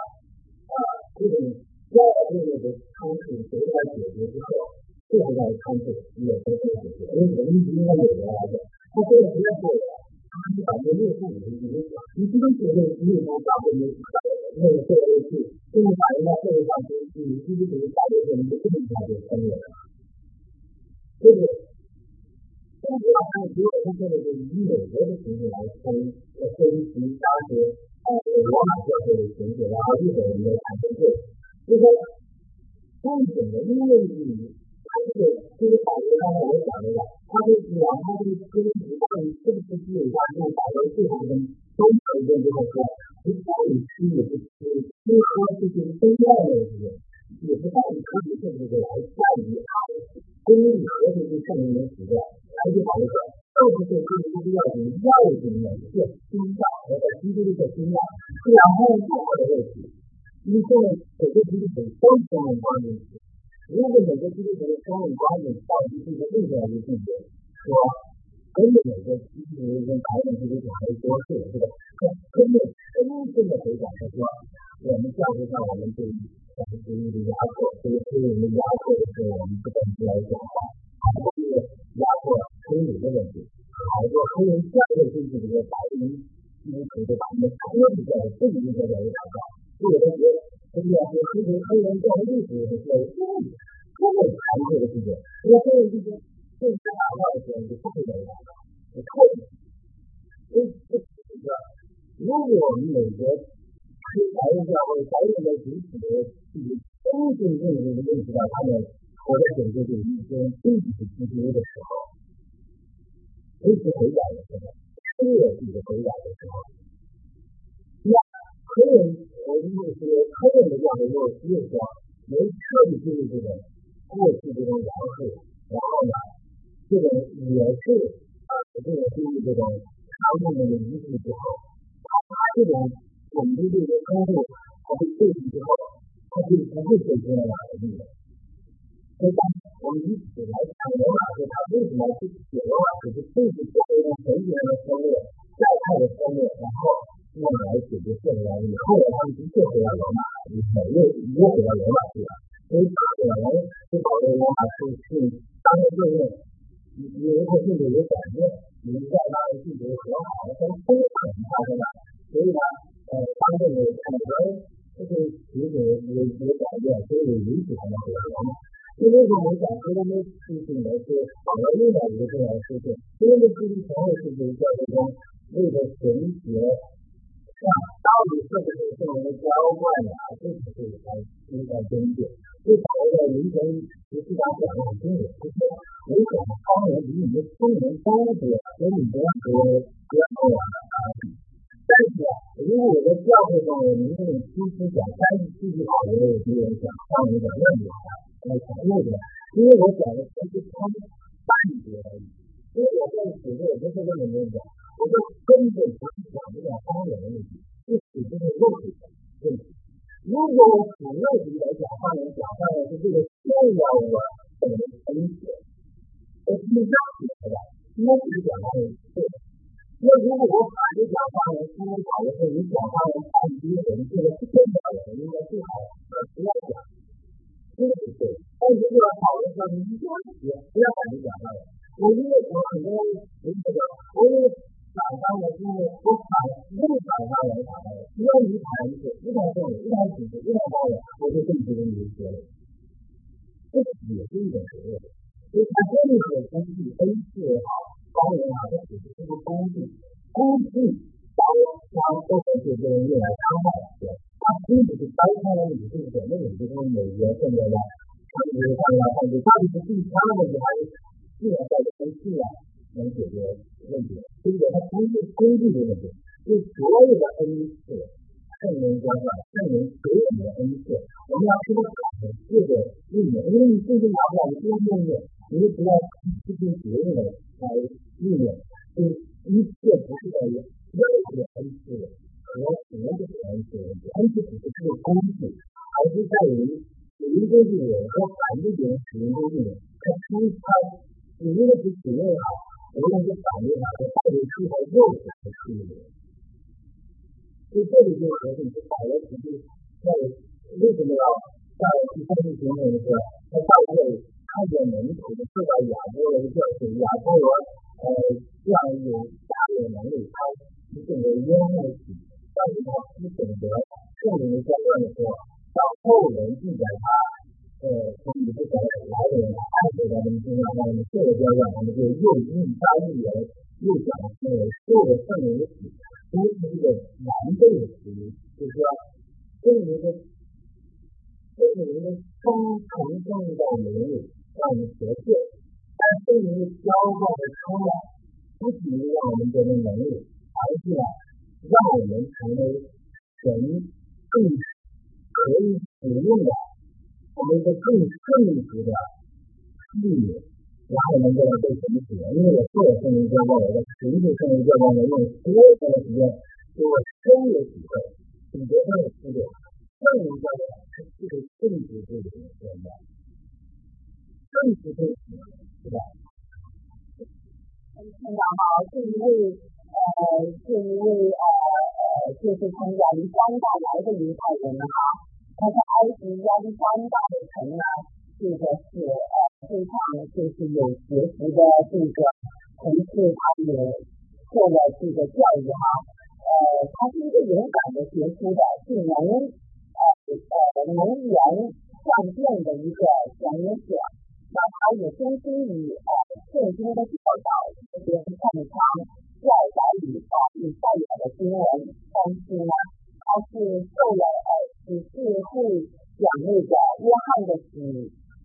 B: 啊，这种教育的康复得到解决之后，这个康复也得到解决，因为人应该有的来的，他这个不要做的，他是把这六十五的一个，你基督徒的六十五大部分。那个社会去，就是把人家社会上去，你必须得大部分人不能干这个工作。这个，中国还只有他现在是以美国的形式来分，来分析当时啊罗马教会的形式，然后日本人的产生对，就说正经的音乐意义，它是就是保留刚才我讲的了，它是讲它这个科学到底是不是具有价值，保留最好的都可以用这个说。不在于吃也不吃，吃喝这些非要的这些，也是在于科学性这个来在于它公理和这些圣人的指教，还是好一个，二十岁这个必须要有要紧的一个心脏和在基督的心脏，然后好的问题，因为现在每个基督徒都相信光明，如果每个基督徒的相信光明到底是一个另外一个境界，说真的每个基督徒跟白人基督徒还是多数的，是吧？真的真正的回答是说，我们教会上我们对于像对于这个压迫，对于对我们压迫的时候，我们不敢出来讲话，好多这个压迫黑人的问题，好多黑人教会进去这个白人基督徒就把他们脱离掉了，不一定在这里祷告，所以我觉得这个是黑人黑人教会历史的教育，根本谈这个事情，因为黑人之间对加拿大的时候就不会这样的，你看，这这这个。如果我们美国黑白人教会白人的主体的去真真正的认识到他们活在整个这个一生真实之中的时候，随时回答的时候，彻底的回答的时候，黑人我们就说黑人的教会又只有说能彻底进入这个过去这种描述，然后呢，这种也是啊这个进入这种他们的仪式之后。这种我们的这个工作，他被设计之后，他就不会变成了哪个地方。所以，我们以此来看罗马是他为什么去写罗马史，是对比作为一个神学的分裂、教派的分裂，然后用来解决社会问题。后来他们的确回到罗马，又又回到罗马去了。所以，可能是保罗罗马是是当时就业，有有一个甚至有改变，你在那个性格和好的跟非常发生了。所以呢，呃，他认为可能这个有点有有改变，所以允许他们回来嘛。因为我们讲说他们事情呢是保留另外一个重要的事情，因为这是前后事情教育中为了神学到底是不是圣人的浇灌呀，这是这个该应该争辩。对保罗的灵魂实际上讲的很清楚，就是唯恐方人比你们聪明多多，所以你不要和不要跟我们啊比。但是，如果我在教会上，我明明其实讲三十世纪好的有些人讲方言讲任何话，来讲任何，因为我讲的只是他们半截而已。因为我在写作，我不是跟你们讲，我就根本不是讲这个方言的问题，是指这个肉体的问题。如果我从肉体来讲方言，讲方言是这个重要的呃东西，我是这样写的，我只讲方言对。那如果我反对讲话人，他们讨论说你讲话人太低人，这个是正常的，应该最好呃不要讲，这个是对。但是如果讨论说你一定要学，不要反对讲话人。我因为我很多人觉得，我因为 讲话人，因为我反不讲话人讲话人，只要你谈一次，一谈正理，一谈体制，一谈道理，我就更不跟你学了。这也是一种学问。所以他任何工具，A 四也好。高人啊，这只是一个工具，工具高高都会对这个人用来伤害的，它并不是单单的你这个那种就是美元现在的，它是上要看你到底是第三个问题还是自然在跟自然能解决问题，对不对？它不是规律的问题，是所有的恩赐，圣灵交换，圣灵给我们的恩赐，我们要去感恩这个应用，因为你最近拿不了，你不用应用，你就不要去进别人的来应用，就一切不是在于任何的恩赐和别的恩赐问题，恩赐只是这个工具，而是在于使用工具人和反对别人使用工具人，他出他使用的是使用好，无论是反对好和带入出和诱惑的使用人。所以这里就核心是保罗提出在为什么要在第三节经文的时候，在大卫看见门徒受到亚波罗的教训，亚波罗呃这样有大有能力，他是整个冤枉的体，但是他不懂得圣灵的交换的时候，当后人记载他呃从你的角度来人爱给他们身上，那么这个交换，我们就又一加一元，又讲呃受了圣灵的体，都是一个难背的词，就是说圣灵的圣灵的充成圣到灵里，让我们学会，但圣灵的浇灌的充满，不仅是让我们得到能力，而是让我们成为神更可以使用的，我们一个更正直的器皿，然后能够被神使用。因为我做了圣灵浇灌，我的实际圣灵浇灌的用多长的时间，给我深有体会，总结上的思路，圣灵浇灌是这个正直这个人浇灌，正直这个是吧？
A: 看到哈，这一位呃，这一位呃呃，就是从亚历山大来的犹太人哈，他在埃及亚历山大的城呢，这个是呃非常就是有学习的这个同时，他也做了这个教育哈，呃，他是一个勇敢的学书的，是能呃呃能言善辩的一个讲者。那他也忠心于呃圣经的教导，特别是看他教导与法律代表的经文，但是呢，他是受了呃只是会讲那个约翰的洗，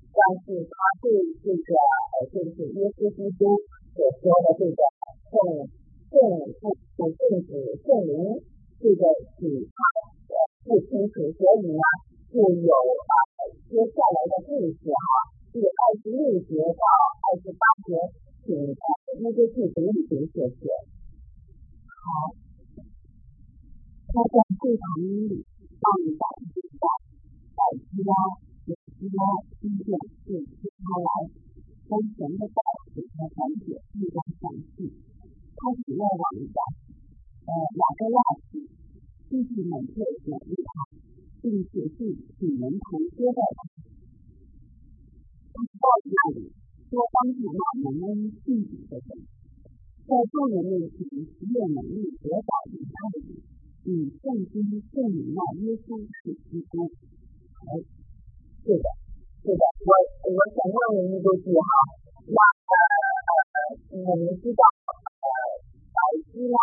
A: 但是他对这个呃就是耶稣基督所说的这个圣圣父圣子圣灵这个洗他不清楚，所以呢就有啊接下来的故事哈。第二十六节到二十八节，请呃那个记读里边写写。好，他在会堂里到一半就在百基拉、有基拉听见就听他来，跟神的道给他讲解一章详细。他只要的呃雅各亚去，继续每天勉励他，并且是请人同接待他。到那里，多帮助那蒙恩信主的人，在众人面前实验能力得到以他的人，以圣经证明那耶稣是基督。哎，是的，是的，我我想问您一个句哈，那呃我们知道呃白基拉、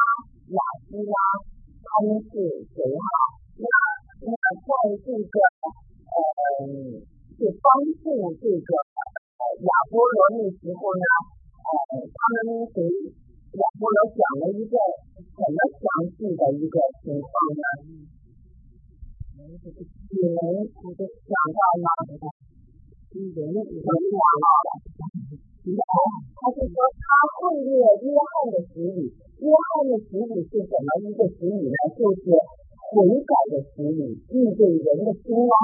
A: 雅基拉他们是谁哈？那那在这个呃。是帮助这个亚波罗那时候呢，呃，他们给亚波罗讲了一个你们想到了？他是说他会阅约翰的洗礼，约翰的洗礼是什么一个洗礼呢？就是悔改的洗礼，面对人的心啊，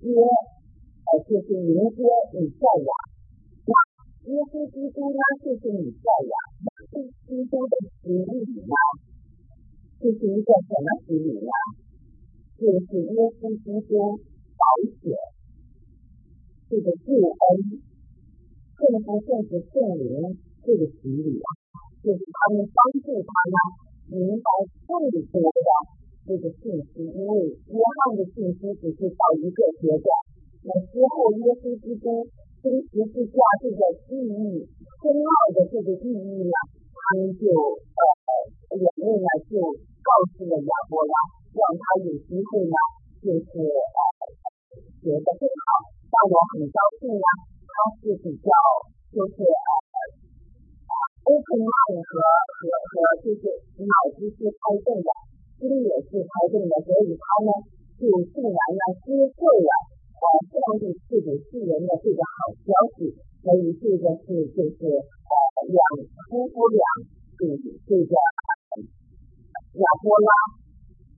A: 约。呃，就是迎接以赛亚，那耶稣基督呢，就是以赛亚，那是基督的洗礼呢，就是一个什么洗礼呢？就是耶稣基督宝血，这个救恩，更不正是圣灵这个洗礼啊，就是他们帮助他呢，明白更多的这个信息，因为约翰的信息只是到一个阶段。那之后，耶稣基督跟十字架这个意义深奥的这个意义呢，他们就呃眼泪呢就告诉了亚伯拉，让他有机会呢，就是呃学得更好。让我很高兴呢，他是比较就是呃脉和和和就是脑子是开动的，心也是开动的，所以他呢就自然呢接受了呃上帝赐给世人的这个好消息，所以这个是就是呃两夫妇俩给这个亚波拉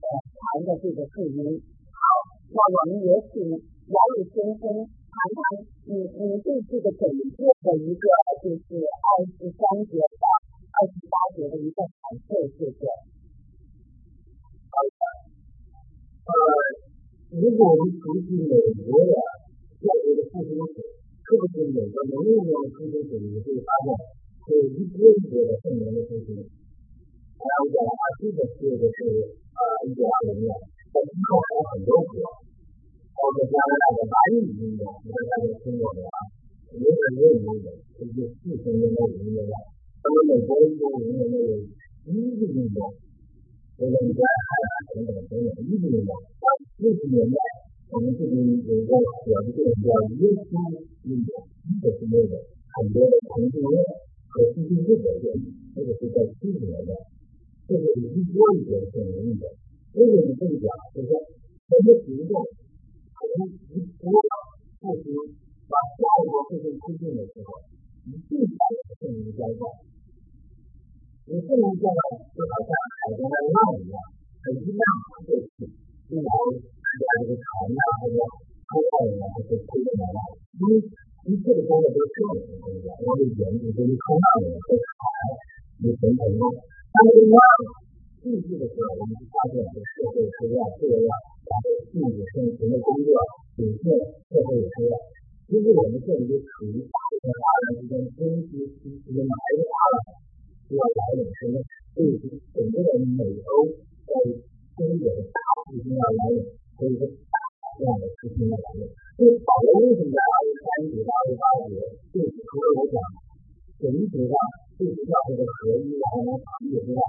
A: 呃传的这个福音。好，那我们也请杨宇先生。谈谈你你对这个整个的一个就是二十三节到二十八节的一个阐述，谢谢。
B: 呃，如果我们熟悉美国的教育的复兴史，特别是美国农业院的复兴史，你会发现是一波一波的圣年的复兴。然后在二十的时候是呃一九二零年，在之后还有很多国。 包括加拿大的白领运动，你看大家听过没有啊？没有没有运动，这就四千年的运动了。那么美国的运动里面有一个运动，这个你在海南等等等等一个运动。六十年代我们这边有一个小的这个叫耶稣运动，这是那个很多的同性恋和基督教的运动，那个是在七十年代，这是一波一波的这种运动。为什么这么讲？就是说很多行动。 从一波复兴把下一波复兴推进的时候，一定要有圣灵浇灌。你圣灵浇灌就好像海中的浪一样，很一浪过去，就来大家这个船呐，或者海外人啊，就推进来了。因为一切的工作都是圣灵的工作，我们人就跟冲浪的人和船有等等的，但是浪继续的时候，我们发现这社会是要这样。然后自己生存的工作，有些社会也需要。其实我们这里就处于大部分华人之间中西之间埋下了需要来领什么，对整个的美欧在中国的大部分要来领，所以说大这样的事情要来领。所以保罗为什么在二十三节到二十八节对除了我讲神学上对教会的合一，然后呢法律之外，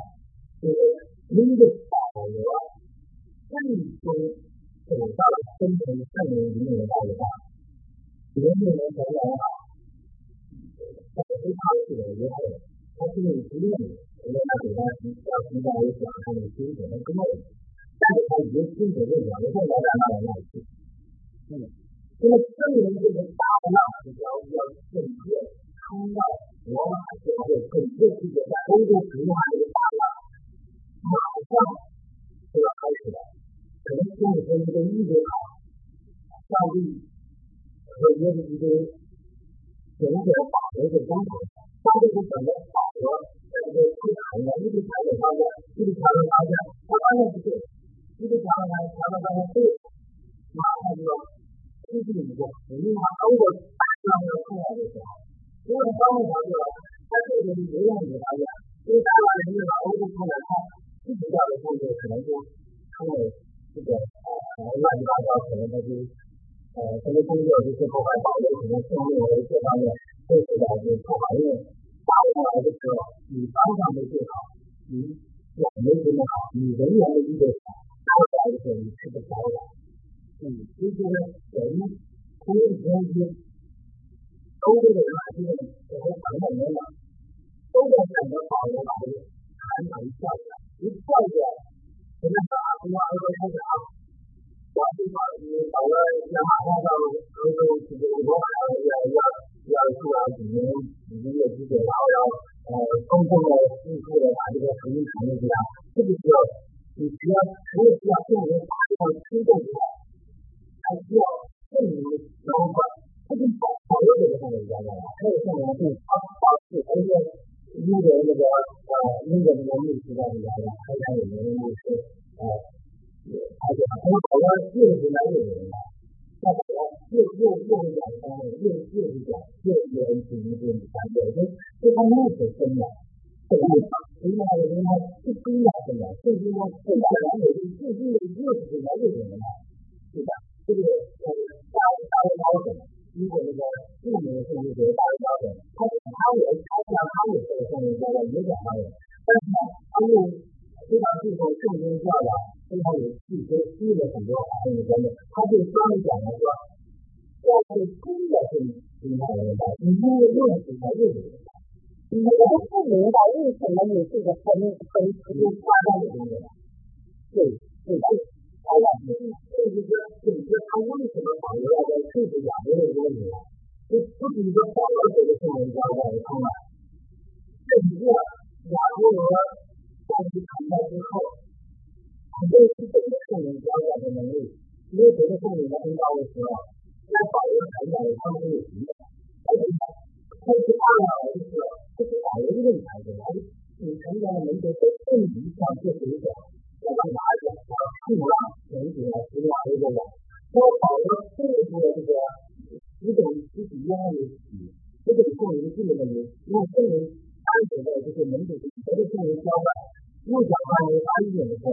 B: 就是因着保罗。最终走到了生成圣灵里面的道路上，别人能想想啊，他非常喜欢约会，他是有经验的，因为他给他要提到一讲他的经典的经验，但是他已经经典的讲的太来来来来去，嗯，那么圣灵这个大浪是要要整个冲到罗马教会整个世界在欧洲文化的大浪，马上就要开始了。可能跟你说一个意见好，上帝和耶稣基督选择保罗的中途，上帝是选择保罗在这个会谈的，一直谈着谈着，一直谈着谈着，他发现不对，一直谈着谈着谈着谈着对，马上就要出去一个，因为他当我大量的出来的时候，因为当我发现了，他这个是永远没发现，因为大量人们把欧洲出来看，自己家的工作可能就出了。这个呃乱七八糟，可能他就呃什么工作就是破坏保卫，可能生命维这方面都是在这破坏，因为发出来的时候，你方向没对好，你眼没准备好，你人员没预备好，发出来的时候你吃不着了。嗯，其实呢，人空气中心，周围的人还是这些传统人嘛，都在选择保留保卫，看哪一跳起来，一跳起来。现在打通话都开始啊，我这块你搞个电话号到欧洲去，我马上要要要出来几年几个月之后，然后要呃公共的、迅速的把这个福音传出去啊，这个需要你需要除了需要证明大量的推动以外，还需要证明能够这个保保留这个上面加上来，还有上面是保保持而且。英国那个呃，英国那个律师在里边，参加有名的律师，呃， 而且他们好像越是来越有名，再后来越越越是讲方面，越越是讲越越人听越不感觉，就这方面是真的，这个另外一个呢，是真的真的，最近呢，现在来美最近越是来越有名了，是吧？这个呃，大大卫高等。如果那个著名的圣经学大卫高等，他他也他像他也是个圣经教的也讲他的，但是呢，他又非常注重圣经教的，非常有细节，记了很多圣经观念，他就专门讲了说，要是真的是明白了明白，你越认识才越明白。
A: 我都不明白为什么你这个分分时间差在里面。
B: 对，对对，好了，就是说，就是他为什么保留了在数字两个的这个里面？就不仅说保留这个圣灵交代的方案，这一个亚伯罗上去谈到之后， 很多是这个圣灵交代的能力，因为觉得圣灵的恩高的时候，在保留成长的方式有影响，而且开始二了的时候，这是保留论坛的，你成长的门徒在圣灵上做水果。我们拿一个信仰神学来指导这个人，说保罗这个这个几种自己压力起，这种圣灵性的问题，因为圣灵安排的就是门徒和这圣灵交换，又讲关于安点的时候，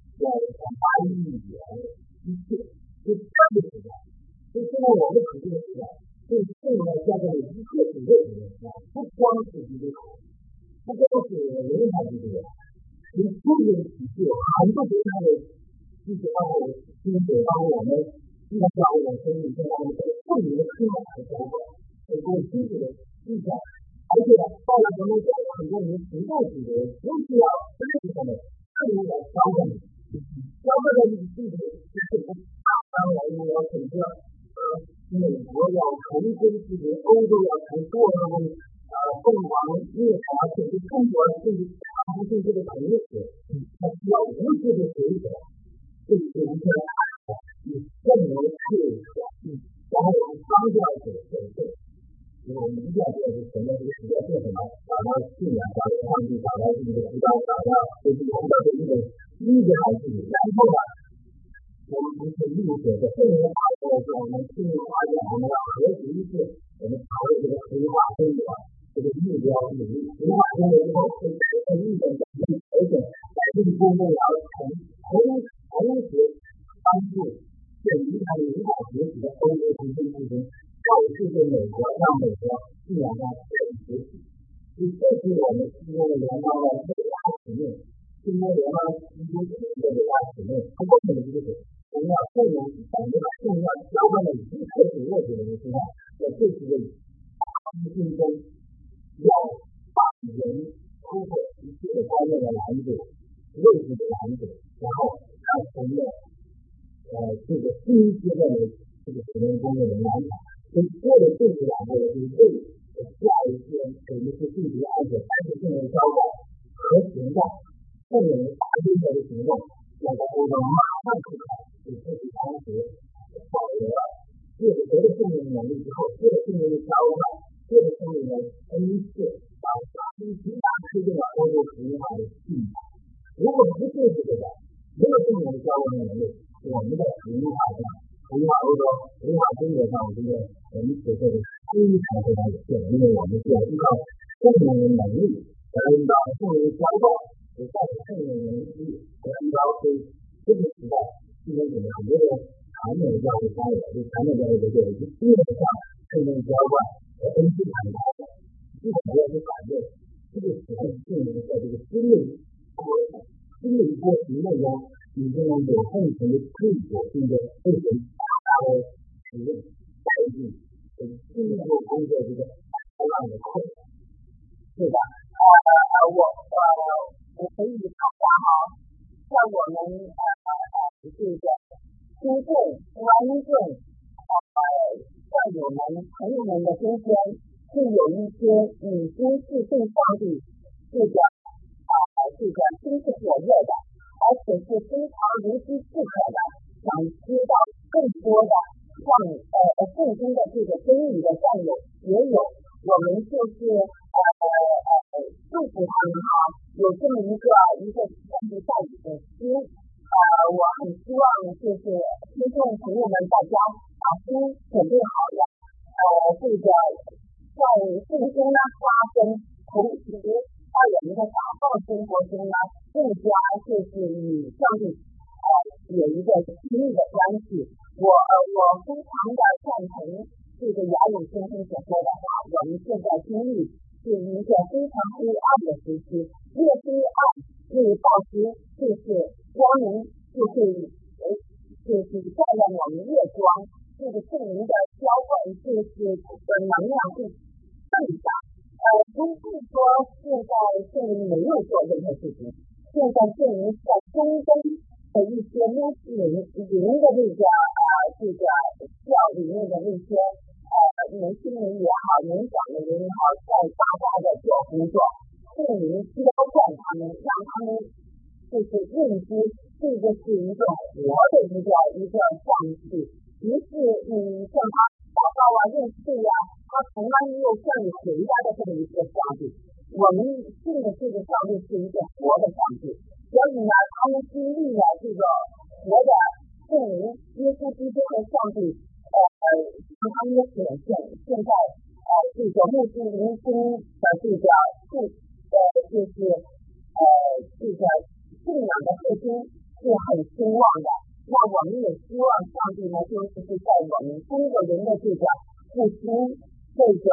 B: 的恩赐，把把一极大推进了欧洲实验化的进程。如果不是这个，没有这么的交换能力。我们的文化上，文化欧洲、文化中国上，我觉得我们所做的非常非常有限，因为我们需要依靠个人的能力，来到个人交换，来造成个人能力，来提高对这个时代今天我们很多的传统的教育方法，就传统教育的这个基本上个人交换和恩赐传达，基本上是反对这个时代进入在这个新的波新的一波行动中。已经有共同的追求，并且会很大的使用代替和进一步工作这个大量的困难，对吧？呃，我呃我可以大家哈，在我们呃这个中共、南共呃在我们朋友们的中间是有一些已经是对上帝这个啊这个心是火热的。而且是非常如饥似渴的，想知道更多的像呃圣经的这个真理的战友也有，我们就是呃呃祝福他们哈，有这么一个一个上帝带领的心，呃，我很希望就是听众朋友们大家把心准备好了，呃，这个在圣经呢发生同时。在我们的祷告生活中呢，更加就是与上帝呃
A: 有一个亲密的关系。我我非常的赞同这个姚勇先生所说的话，我们现在经历是一个非常黑暗的时期，越黑暗越到时就是光明就是就是照亮我们月光，这个圣灵的浇灌就是的能量会更大。呃，不是说现在圣灵没有做任何事情，现在圣灵在中东的一些牧师灵灵的这个呃这个教里面的那些呃年轻人也好，年长的人也好，在大大的做工作，圣灵浇灌他们，让他们就是认知这个是一个活的一个一个上帝，不是嗯向你回答的这么一个上帝。我们信的这个上帝是一个活的上帝，所以呢，他们经历了这个活的圣灵耶稣基督的上帝，呃呃，他们的显现。现在呃，这个目的灵心的这个是呃，就是呃，这个信仰的复兴是很兴旺的。那我们也希望上帝呢，就是在我们中国人的这个复兴，这个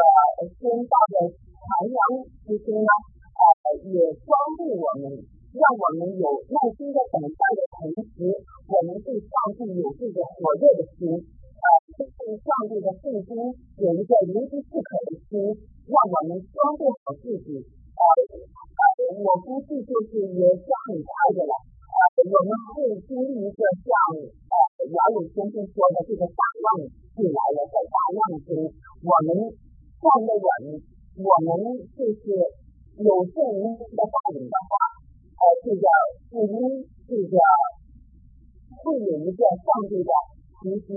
A: 天道的传扬之中呢，呃，也帮助我们，让我们有耐心的等待的同时，我们对上帝有这个火热的心，呃，对上帝的信心。有一个无之不可的心，让我们装备好自己。呃，我估计就是也是很快的了。呃，我们会经历一个像呃杨勇先生说的这个大浪进来了，在大浪中，我们站得稳，我们就是有圣灵的带领的话，呃，这个福音，这个会有一个上帝的奇迹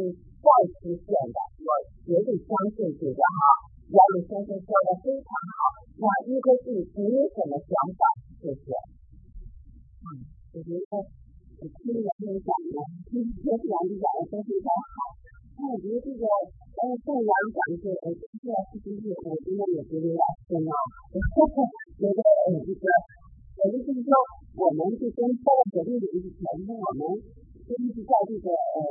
A: 再出现的，我绝对相信这个哈。姚勇先生说的非常好，那一个是你有什么想法？谢谢。
D: 嗯，我觉得我听了这个讲的，听听完这讲的都非常好。那我觉得这个呃，凤阳讲这个，这个是不是我真的也觉得有点深啊？觉得呃这个，我的就是说，我们就跟包括这个以前呢，我们就一直在这个呃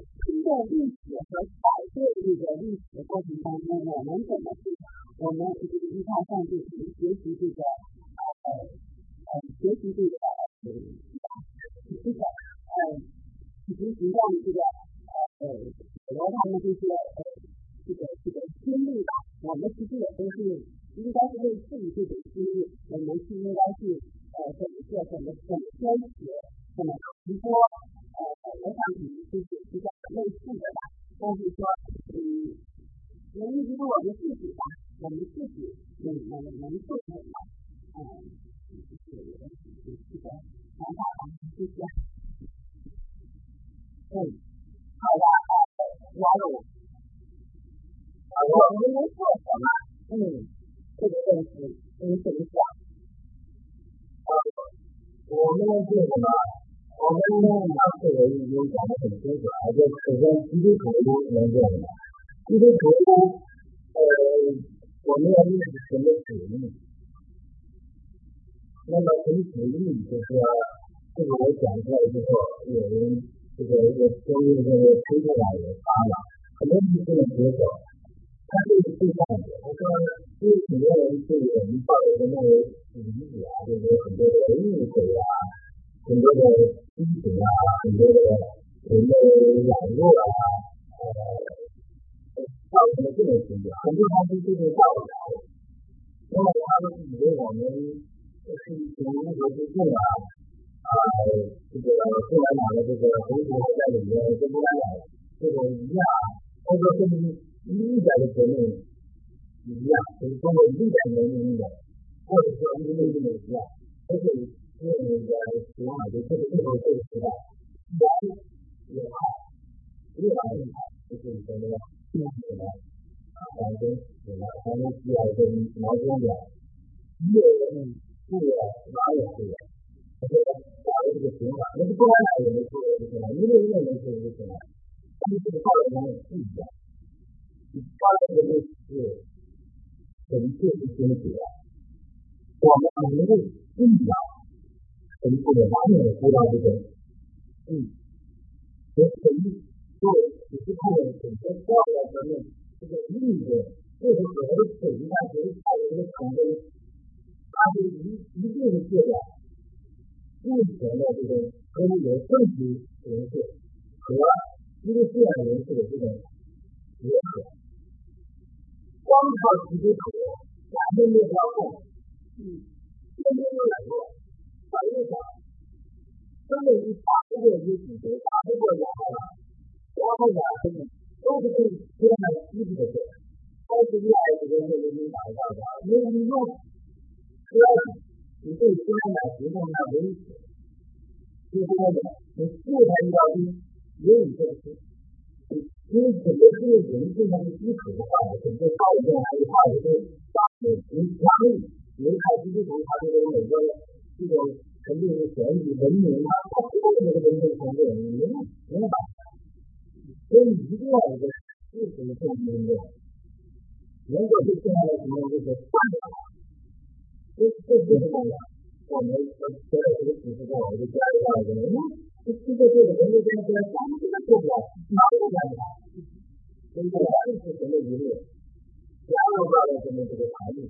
D: 推动历史和改变这个历史的过程当中，我们怎么去，我们这个依靠上帝去学习这个呃呃学习这个呃这个呃执行上的这个呃然后他们这些呃这个这个经历吧，我们其实也都是应该是为自己这种经历，我们是应该是呃怎么做怎么怎么坚持，怎么直播，呃我想可能就是比较类似的吧，但是说嗯，能一直我们自己吧，我们自己能能能做什么，嗯，就是这个想法吧，谢谢。
A: 嗯，好的，姚勇，我们能做什么？嗯，这个问题你怎么想？
B: 呃，我们这个呢，我们拿这个已经讲的很清楚了，就首先基督徒能做什么？基督徒，呃，我们要认识什么旨意？那么什么旨意？就是说，这个我讲出来之后，有人 ဒီလိုမျိုးပြောနေတာလေပါလားအဲ့ဒါကိုပြောတော့အဲ့ဒီကိစ္စကိုအကောင်ဒီလိုမျိုးပြောနေတာဒီပါလို့ကျွန်တော်ဒီလိုမျိုးအားလုံးကိုပြောတယ်ဒီကိစ္စကကျွန်တော်တို့ဒီကိစ္စကကျွန်တော်တို့ဒီလိုမျိုးလာလို့အောက်ကနေပြောနေတာအမှန်တရားကိုပြောတာကျွန်တော်အားလုံးဒီလိုမျိုးအခုကျွန်တော်တို့ပြောတာ 这个共产党的这个红旗在里面，跟共产党这个一样，或者跟一点的革命一样，就是中国一点革命一样，或者说一个一个一样，都是用那个想法就这个这个这个时代，越越好，越来越好，就是说那个经济呢，啊，反正什么，反正需要跟劳动的越越哪也是的， 他说搞的这个想法，那是共产党也没说的是吧？一个一个没说的是吧？他们这个道理上也不一样。他这个是神父的经典，我们能够信仰神父的完美的知道这个嗯，所以做只是看整个教育方面这个意愿，就是所谓的水大学教育这个成功，它是一一定的阶段，目前的这个跟有政治人士和一个自然人士的这种结合，光靠基督徒，两边没有共，嗯，天天都来过，反映上。根本你打不过一主角，打不过两个，然后呢，都是被别人欺负的事。开始越来越多人给你打一仗的，因为你用车子，你对别人买行动那危险。就说呢，你后台遇到的也有这些，因为整个这个人对他的基础的话，整个高一点还有话就是大的你压力，离开基础他这个每个这个。肯定是选举文明啊，他所有的文明程度，你没没办法。所以一定要一个事实的证明的，能够是现在什么就是判断，这这就是什么？我们我现在这个指示在我们家里边儿，人这这个这个人家现在咱们这个做不了，哪有办法？所以说，这是什么一路？加入到了什么这个法律，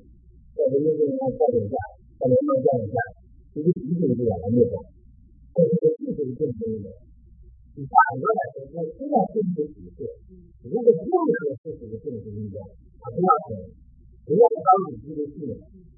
B: 在人民这边高点价，在人民这样价。一个一个一个来灭掉，这是个技术的进步。你反过来说，我虽然进步几次，如果任何事情的进步力量，它不要钱，不要当你自己信，那么真正的两万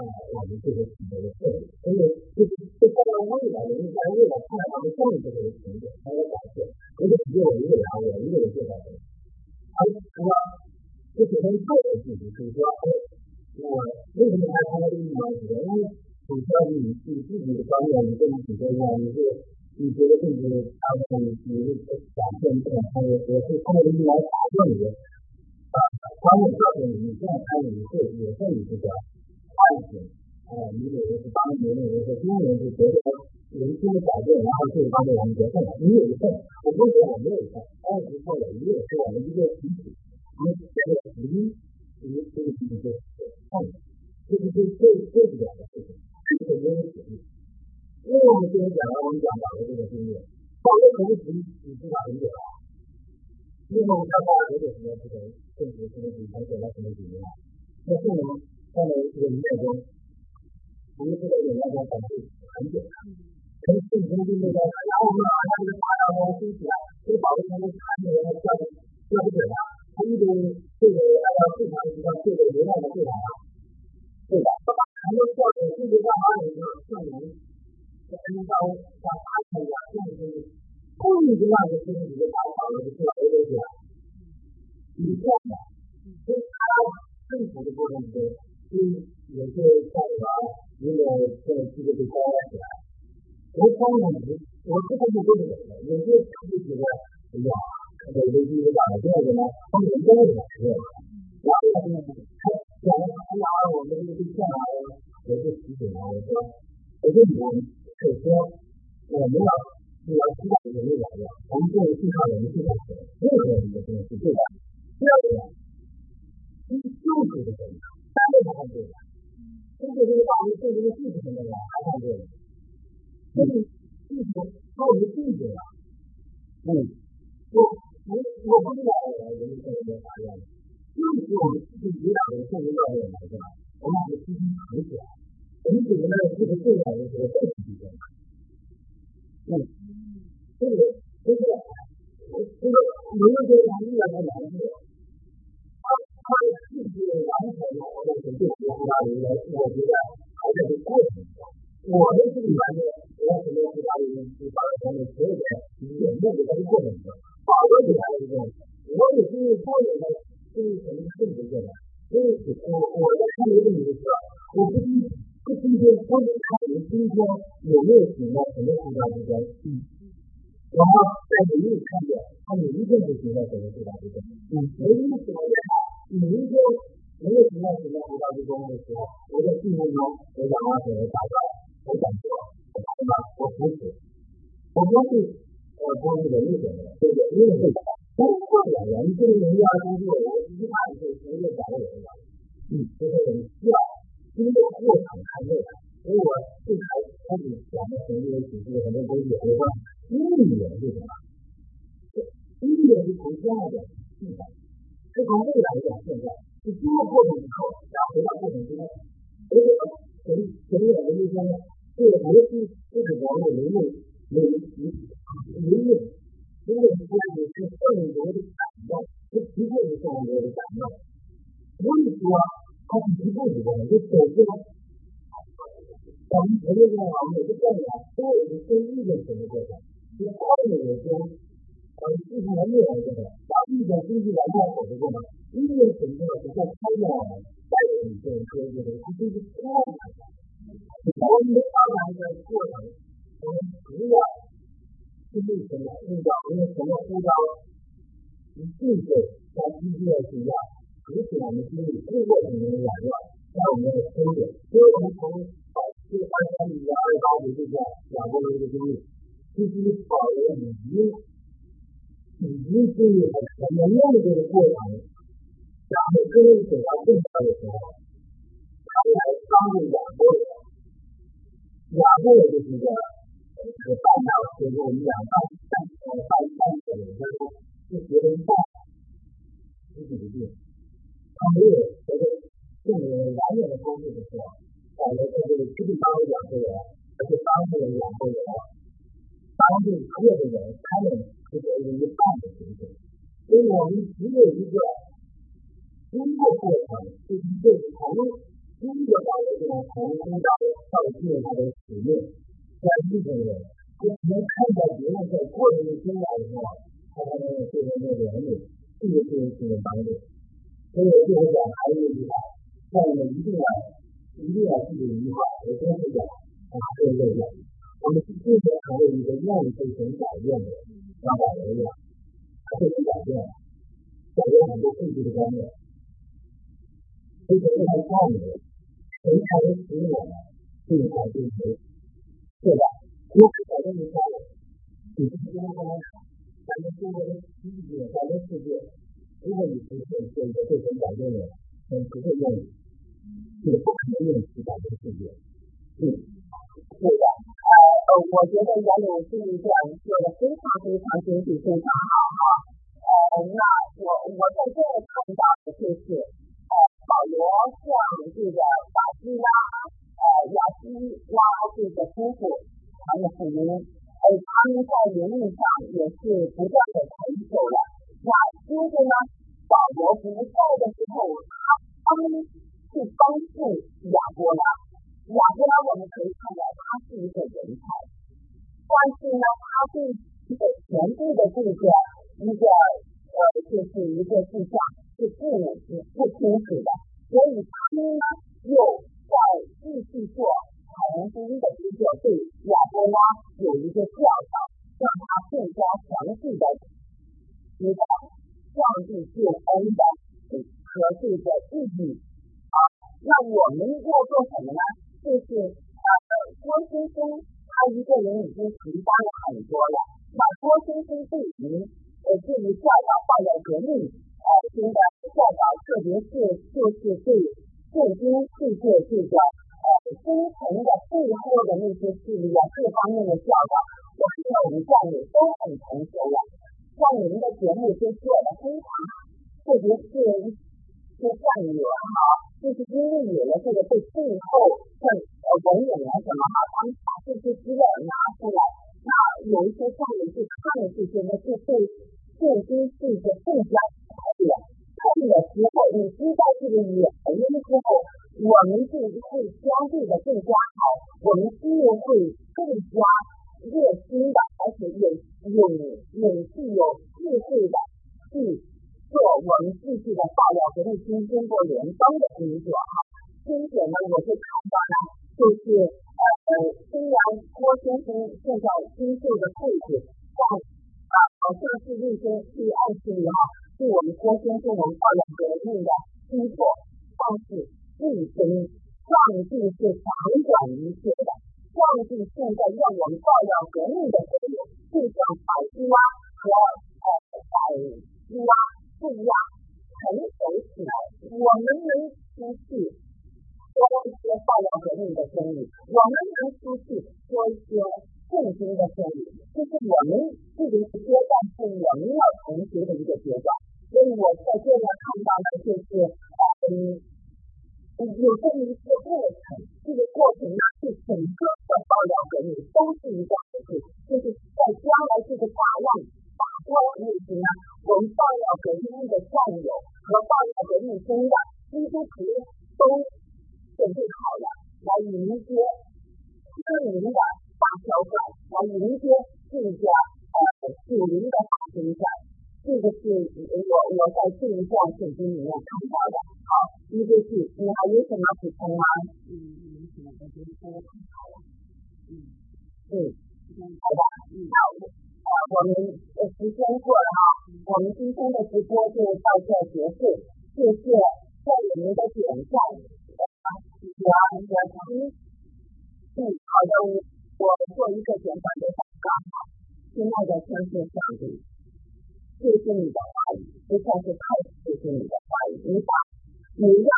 B: 我们这个取得的胜利，所以就就放到未来的你在未来看到的一个这个成就，它的展现，不是只有我一个人，我一个人做到的。而除了就是跟个人自己，就是说，我为什么爱参加这个呢？因为首先你你自己的方面，你跟你自己一样，你是。你觉得这个他们你是展现这种他也也是通过你来打断你啊，他们告诉你你这样参与会也会有这个爱情啊，你有的是当年有的是今年是觉得年轻的改变，然后这方面我们觉得你有一份，我不说我没有一份，二十后了，你也是我们一个集体，我们这个福音，我们这个集体就是爱，这是最最最主要的事情，这是没有实力。因为我们之前讲了，我们讲到的这个经验，好多同学你知道很久了，因为我们在花了多久时间这个政治这个底层写了什么几年，那后面在那这个营业中，我们这个营业中反馈很久，从政府经那个，然后呢，他这个大量的东西啊，就保证他们产业的交交不准啊，他一直这个按照市场这个这个流量的市场，对吧？很多校长甚至干嘛也就上门。按照像大厂呀，这种供应链的这种一个打法，我们说的都是一样的。所以它政府的部分是，是也是在把一个这个这个给包装起来。我当然我我这个是不对的，有些厂就觉得，哎呀，这个危机是大的，第二个呢，他们都是企业，然后呢，他讲哎呀，我们这个对象啊，我就提醒他，我说，我说你。首先，我们要你要知道人类来了，我们作为信号人是在什
A: 力能力能力，因为这样子是更多的感到，是提供更多的感到。所以说，它是一步一步的，就走出来。咱们前面这个网络是这样，都有一个意识什么过程，是后面有些呃自己能力来的，把意识经济来到手的过程。音乐什么的，在开展在你这个这个，它就是开展的。我们的发展的过程， 我们主要是为什么遇到因为什么遇到一定的在音乐是要而且我们经历通过几年两个，让我们的分解，所以我们从啊这个二三年到二八年这个两个人的经历，其实保留已经已经经历了什么样的这个过程。然后跟走到更高的时候，他来帮助雅各，雅各就是一个 这个烦恼，就是我们两半半半半半的人，是觉得自己的病，他没有觉得更完美的方式的时候，找了这个去帮助两个人，而且帮助了两个人，帮助所有的人，他们是得了一半的结果，所以我们只有一个。经过过程，就是这从经过到的这种从通道到进入他的使命，在一种人，就能看到别人在过程中经历的时候，他才能有对人的怜悯，这个是是帮助。所以我就会讲还有一句话，让我们一定要一定要记住一句话，我先是讲啊，这个愿，我们是最终成为一个愿意被神改变的让大人样，他会改变，改变很多控制的观念。这个非常道理，谁才能使我们进改进步， 对吧？如果改变不下来，你是不能说咱们中国的世界，咱们世界，如果你不是做一个对人改变的人，你不会愿意，也不可能愿意去改变世界。嗯，对的。呃，我觉得杨柳这一段做的非常非常精辟，非常好哈。呃，那我我在这里看到的就是。呃保罗向这个法基拉、呃亚基拉这个夫妇传了福音，呃，他们在灵命上也是不断的成熟了。那接着呢，保罗不在的时候，他他们去帮助亚伯拉。亚伯拉我们可以看到，他是一个人。才，但是呢，他对这个全部的这个一个呃，就是一个事项。是不不清楚的，所以他们呢又在继续做海洋福音的工作，对亚伯拉有一个教导，让他更加详细的知道上帝救恩的和这个意义啊。那我们要做什么呢？就是呃，郭先生他一个人已经承担了很多了，那郭先生对于呃对于教导化要革命。呃，新的教导，特别是就是对圣经世界这个呃深层的背后的那些事例啊，各方面的教导，我看到我们教友都很成熟了。像你们的节目就做的非常好，特别是一些教友哈，就是因为有了这个对背后像呃文人啊什么哈，他们把这些资料拿出来，那有一些教友去看了这些呢，就对圣经是一个更加了解。看的时候，你知道这个原因之后，我们就会相对的更加好，我们心灵会更加热心的，而且有有有具有智慧的去做我们自己的爆料和内心经过联邦的工作哈。今天呢，我就看到呢，就是呃，虽然郭先生现在经受的控制，但啊，好像是那些去暗示你是。我们郭先生文化的革命的工作，但是一生，上帝是掌管一切的。上帝现在让我们照耀革命的时候，就像百基拉和呃百基拉不一样，成熟起来。我们能出去说一些照耀革命的真理，我们能出去说一些圣经的真理，这是我们这个阶段是我们要成熟的一个阶段。所以我在这边看到的就是嗯。有这么一个过程，这个过程呢，是整个的爆料革命都是一个过程，就是在将来这个大浪打过来那时呢，我们爆料革命的战友和爆料革命中的基督徒都准备好了，来迎接著名的大挑战，来迎接这个呃属灵的大征战。这个是我我在这一段圣经里面看到的。好，一个是你还有什么补充吗？
D: 嗯，没什么，我觉得说的太好了。嗯
A: 嗯，好吧。那呃，我们呃时间过了哈，我们今天的直播就到这结束。谢谢在我们的点赞。我我从嗯，好的，我做一个简短的广告。亲爱的天父上帝。谢谢你的话语，实在是太谢谢你的话语。你把，你让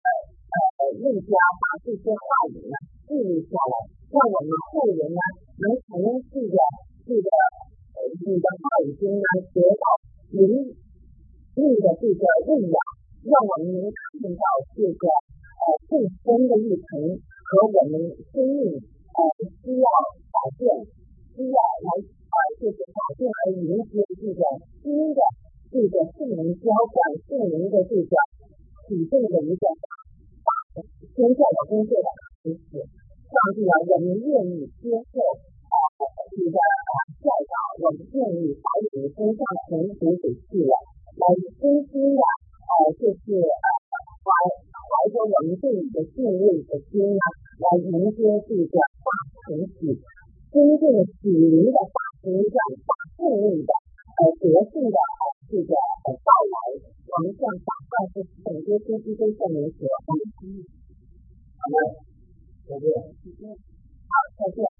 A: 呃呃陆家把这些话语呢记录下来，让我们后人呢能从这个这个呃你的话语中呢得到灵力的这个力量，让我们能看到这个呃更深的一层和我们生命呃需要改变，需要来。就是打进来迎接这个新的这个圣灵浇灌圣灵的这个启动的一个大的天教的工作的开始。上帝啊，我们愿意接受啊你的啊教导，我们愿意把你的身上神学给去了，来真心的啊就是啊怀怀着我们对你的敬畏的心呢，来迎接这个大成喜。真正的属灵的大真相、大胜利的呃德性的这个到来，我们向祷告是本约基督圣灵所。好的，再见。好，再见。